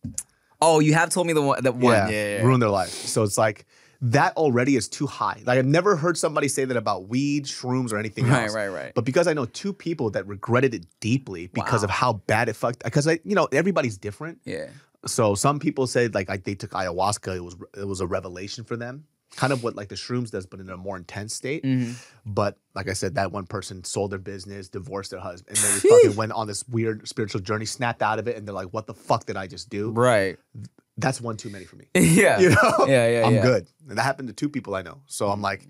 [SPEAKER 1] oh, you have told me the one. The one. Yeah, yeah, yeah.
[SPEAKER 3] ruined their life. So it's like that already is too high. Like I've never heard somebody say that about weed, shrooms, or anything
[SPEAKER 1] Right,
[SPEAKER 3] else.
[SPEAKER 1] right, right. right.
[SPEAKER 3] But because I know two people that regretted it deeply because of how bad it fucked. Because I, you know, everybody's different.
[SPEAKER 1] yeah.
[SPEAKER 3] So some people say like I, they took ayahuasca, it was it was a revelation for them, kind of what like the shrooms does, but in a more intense state.
[SPEAKER 1] Mm-hmm.
[SPEAKER 3] But like I said, that one person sold their business, divorced their husband, and then they [laughs] fucking went on this weird spiritual journey, snapped out of it, and they're like, "What the fuck did I just do?"
[SPEAKER 1] Right.
[SPEAKER 3] That's one too many for me. [laughs]
[SPEAKER 1] yeah.
[SPEAKER 3] You know?
[SPEAKER 1] Yeah, yeah,
[SPEAKER 3] I'm
[SPEAKER 1] yeah.
[SPEAKER 3] good, and that happened to two people I know. So I'm like.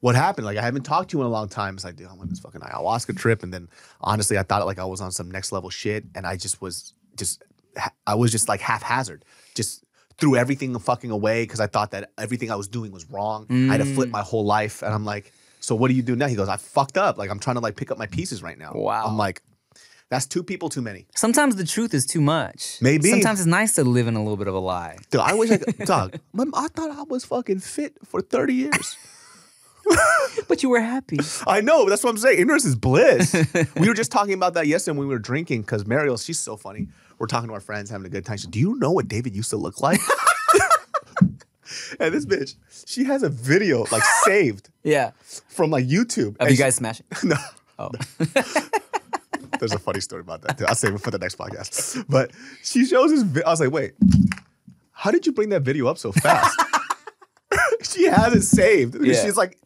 [SPEAKER 3] What happened? Like I haven't talked to you in a long time. It's like, dude, I'm on this fucking ayahuasca trip, and then honestly, I thought like I was on some next level shit, and I just was just, I was just like haphazard, just threw everything fucking away because I thought that everything I was doing was wrong. I had to
[SPEAKER 1] Mm.
[SPEAKER 3] flip my whole life, and I'm like, so what do you do now? He goes, I fucked up. Like I'm trying to like pick up my pieces right now.
[SPEAKER 1] Wow.
[SPEAKER 3] I'm like, that's two people too many.
[SPEAKER 1] Sometimes the truth is too much.
[SPEAKER 3] Maybe.
[SPEAKER 1] Sometimes it's nice to live in a little bit of a lie.
[SPEAKER 3] Dude, I wish I could, [laughs] dog. I thought I was fucking fit for 30 years. [laughs]
[SPEAKER 1] But you were happy.
[SPEAKER 3] I know, but that's what I'm saying. Ignorance is bliss. [laughs] we were just talking about that yesterday when we were drinking because Mariel, she's so funny. We're talking to our friends, having a good time. She, do you know what David used to look like? and this bitch, she has a video like saved
[SPEAKER 1] Yeah.
[SPEAKER 3] from like YouTube. And
[SPEAKER 1] you
[SPEAKER 3] she-
[SPEAKER 1] guys smashing?
[SPEAKER 3] no.
[SPEAKER 1] Oh.
[SPEAKER 3] There's a funny story about that too. I'll save it for the next podcast. But she shows this. Vi- I was like, wait, how did you bring that video up so fast? [laughs] she has it saved.
[SPEAKER 1] Yeah.
[SPEAKER 3] She's like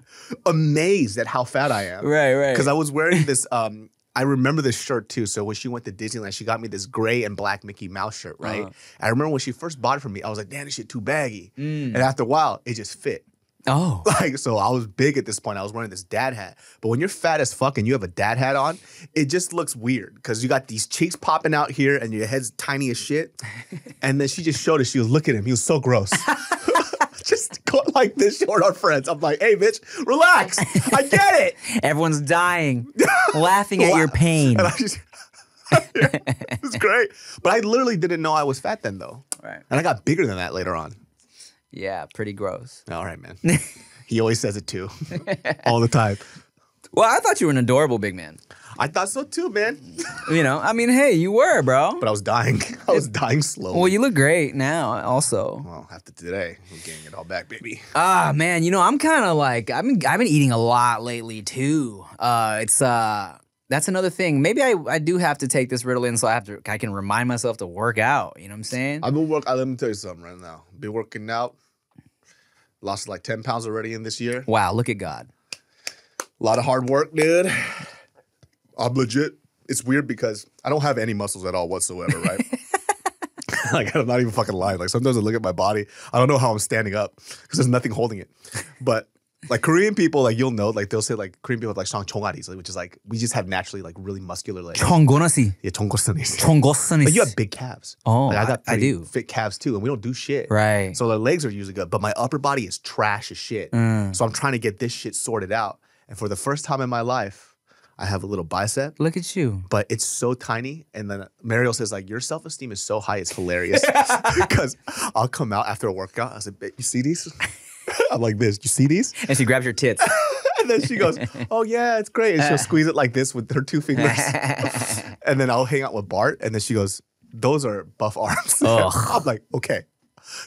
[SPEAKER 3] amazed at how fat I am.
[SPEAKER 1] Right, right.
[SPEAKER 3] Because I was wearing this. Um, I remember this shirt too. So when she went to Disneyland, she got me this gray and black Mickey Mouse shirt. Right.
[SPEAKER 1] Uh-huh.
[SPEAKER 3] I remember when she first bought it for me, I was like, damn, this shit too baggy.
[SPEAKER 1] Mm.
[SPEAKER 3] And after a while, it just fit.
[SPEAKER 1] Oh. [laughs]
[SPEAKER 3] Like, so I was big at this point. I was wearing this dad hat. But when you're fat as fuck and you have a dad hat on, it just looks weird because you got these cheeks popping out here and your head's tiny as shit. [laughs] And then she just showed us, she was looking at him. He was so gross. [laughs] just like this, short our friends. I'm like, hey, bitch, relax. I get it.
[SPEAKER 1] Everyone's dying, laughing at your pain.
[SPEAKER 3] And I just, it was great. But I literally didn't know I was fat then, though.
[SPEAKER 1] Right.
[SPEAKER 3] And I got bigger than that later on.
[SPEAKER 1] Yeah, pretty gross. [laughs]
[SPEAKER 3] All right, man. [laughs] he always says it too, all the time.
[SPEAKER 1] Well, I thought you were an adorable big man.
[SPEAKER 3] I thought so too, man. [laughs]
[SPEAKER 1] You know, I mean, hey, you were, bro.
[SPEAKER 3] But I was dying. I was dying slowly.
[SPEAKER 1] Well, you look great now, also.
[SPEAKER 3] Well, after today, I'm getting it all back, baby.
[SPEAKER 1] Ah, man, you know, I'm kind of like I've been I've been eating a lot lately too. Uh, it's uh, that's another thing. Maybe I I do have to take this Ritalin so I have to I can remind myself to work out. You know what I'm saying?
[SPEAKER 3] I've been work. uh, Let me tell you something right now. Been working out. Lost like ten pounds already in this year.
[SPEAKER 1] wow, look at God.
[SPEAKER 3] A lot of hard work, dude. I'm legit. It's weird because I don't have any muscles at all whatsoever, right? [laughs] [laughs] like I'm not even fucking lying. Like sometimes I look at my body, I don't know how I'm standing up because there's nothing holding it. But like Korean people, like you'll know, like they'll say like Korean people have like strong chongaris, which is like we just have naturally like really muscular legs.
[SPEAKER 1] Chongonasi.
[SPEAKER 3] Yeah,
[SPEAKER 1] chongosanis. Chongosanis.
[SPEAKER 3] But you have big calves.
[SPEAKER 1] Oh,
[SPEAKER 3] like, I got
[SPEAKER 1] I, I do
[SPEAKER 3] fit calves too, and we don't do shit.
[SPEAKER 1] Right.
[SPEAKER 3] So the legs are usually good, but my upper body is trash as shit.
[SPEAKER 1] Mm.
[SPEAKER 3] So I'm trying to get this shit sorted out, and for the first time in my life, I have a little bicep.
[SPEAKER 1] Look at you.
[SPEAKER 3] But it's so tiny. And then Mariel says, like, your self-esteem is so high, it's hilarious. [laughs] [laughs] Because I'll come out after a workout. I said, like, you see these? [laughs] I'm like this. You see these?
[SPEAKER 1] And she grabs your tits. [laughs]
[SPEAKER 3] And then she goes, Oh yeah, it's great. And she'll [laughs] squeeze it like this with her two fingers. [laughs] and then I'll hang out with Bart, and then she goes, Those are buff arms. I'm like, okay.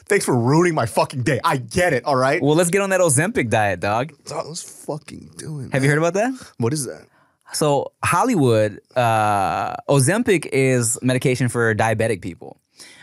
[SPEAKER 3] Thanks for ruining my fucking day. I get it, all right?
[SPEAKER 1] well, let's get on that Ozempic diet, dog.
[SPEAKER 3] So let's fucking doing.
[SPEAKER 1] Have you heard about that?
[SPEAKER 3] What is that?
[SPEAKER 1] So Hollywood, uh, Ozempic is medication for diabetic people,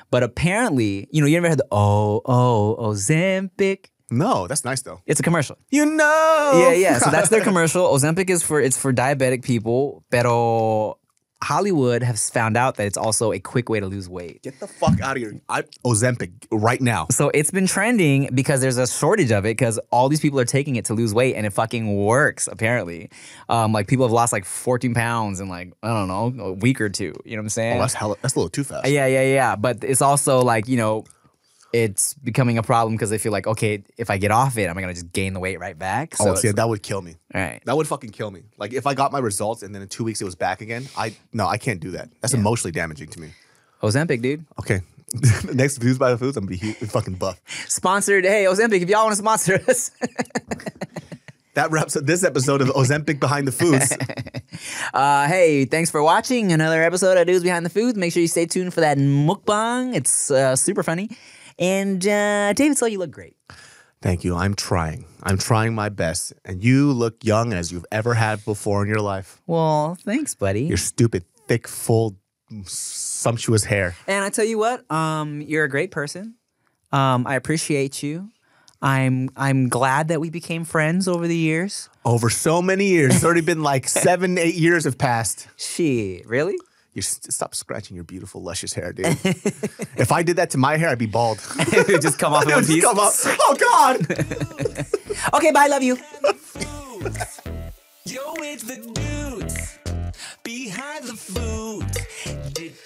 [SPEAKER 1] but apparently, you know, you ever had the oh oh Ozempic?
[SPEAKER 3] No, that's nice though.
[SPEAKER 1] It's a commercial.
[SPEAKER 3] You know.
[SPEAKER 1] Yeah, yeah. So that's their [laughs] commercial. Ozempic is for it's for diabetic people, pero Hollywood has found out that it's also a quick way to lose weight.
[SPEAKER 3] Get the fuck out of here. I Ozempic right now.
[SPEAKER 1] So it's been trending because there's a shortage of it because all these people are taking it to lose weight and it fucking works apparently. Um, like people have lost like 14 pounds in like I don't know a week or two. You know what I'm saying?
[SPEAKER 3] Oh, that's hella, that's a little too fast.
[SPEAKER 1] Yeah, yeah, yeah. But it's also like, you know, it's becoming a problem because they feel like, okay, if I get off it, am I gonna just gain the weight right back?
[SPEAKER 3] oh,
[SPEAKER 1] it's-
[SPEAKER 3] see, that would kill me.
[SPEAKER 1] all right.
[SPEAKER 3] That would fucking kill me. Like if I got my results and then in two weeks it was back again, I no, I can't do that. That's emotionally damaging to me.
[SPEAKER 1] Ozempic, dude.
[SPEAKER 3] Okay. [laughs] Next views by the foods, I'm gonna be fucking buff.
[SPEAKER 1] Sponsored. Hey, Ozempic, if y'all want to sponsor us. [laughs]
[SPEAKER 3] That wraps up this episode of Ozempic Behind the Foods. [laughs]
[SPEAKER 1] uh, hey, thanks for watching another episode of Dudes Behind the Foods. Make sure you stay tuned for that mukbang. It's uh, super funny. And uh, David So you look great.
[SPEAKER 3] Thank you. I'm trying. I'm trying my best. And you look young as you've ever had before in your life.
[SPEAKER 1] Well, thanks, buddy.
[SPEAKER 3] Your stupid, thick, full, sumptuous hair.
[SPEAKER 1] And I tell you what, um, you're a great person. Um, I appreciate you. I'm I'm glad that we became friends over the years.
[SPEAKER 3] Over so many years, it's already been like [laughs] seven, eight years have passed.
[SPEAKER 1] Shit, really?
[SPEAKER 3] You stop scratching your beautiful, luscious hair, dude. if I did that to my hair, I'd be bald. [laughs]
[SPEAKER 1] it would just come off [laughs] in one piece.
[SPEAKER 3] come up. Oh God! [laughs]
[SPEAKER 1] Okay, bye. Love you.
[SPEAKER 2] Yo, it's the dudes behind the food. Dudes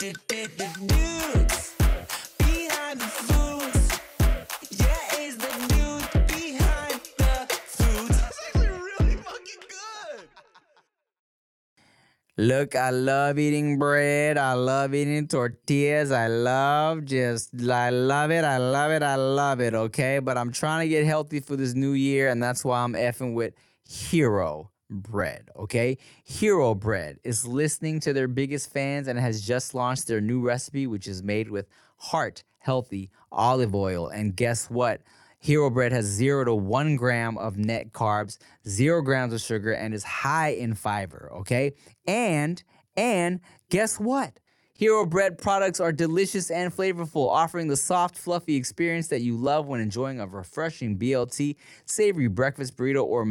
[SPEAKER 1] Look, I love eating bread. I love eating tortillas. I love just, I love it. I love it. I love it. Okay. But I'm trying to get healthy for this new year. And that's why I'm effing with Hero Bread. Okay. Hero Bread is listening to their biggest fans and has just launched their new recipe, which is made with heart healthy olive oil. And guess what? Hero Bread has zero to one gram of net carbs, zero grams of sugar, and is high in fiber. Okay, and and guess what? Hero Bread products are delicious and flavorful, offering the soft, fluffy experience that you love when enjoying a refreshing BLT, savory breakfast burrito, or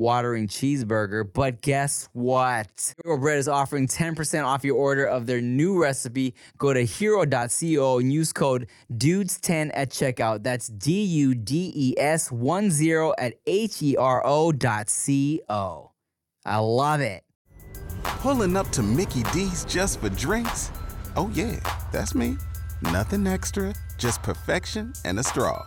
[SPEAKER 1] mouth-watering cheeseburger. But guess what? Hero Bread is offering 10% off your order of their new recipe. Go to hero.co and use code DUDES10 at checkout. That's D U D E S 1 0 at H E R O dot C O. I love it.
[SPEAKER 7] Pulling up to Mickey D's just for drinks? Oh, yeah, that's me. Nothing extra, just perfection and a straw.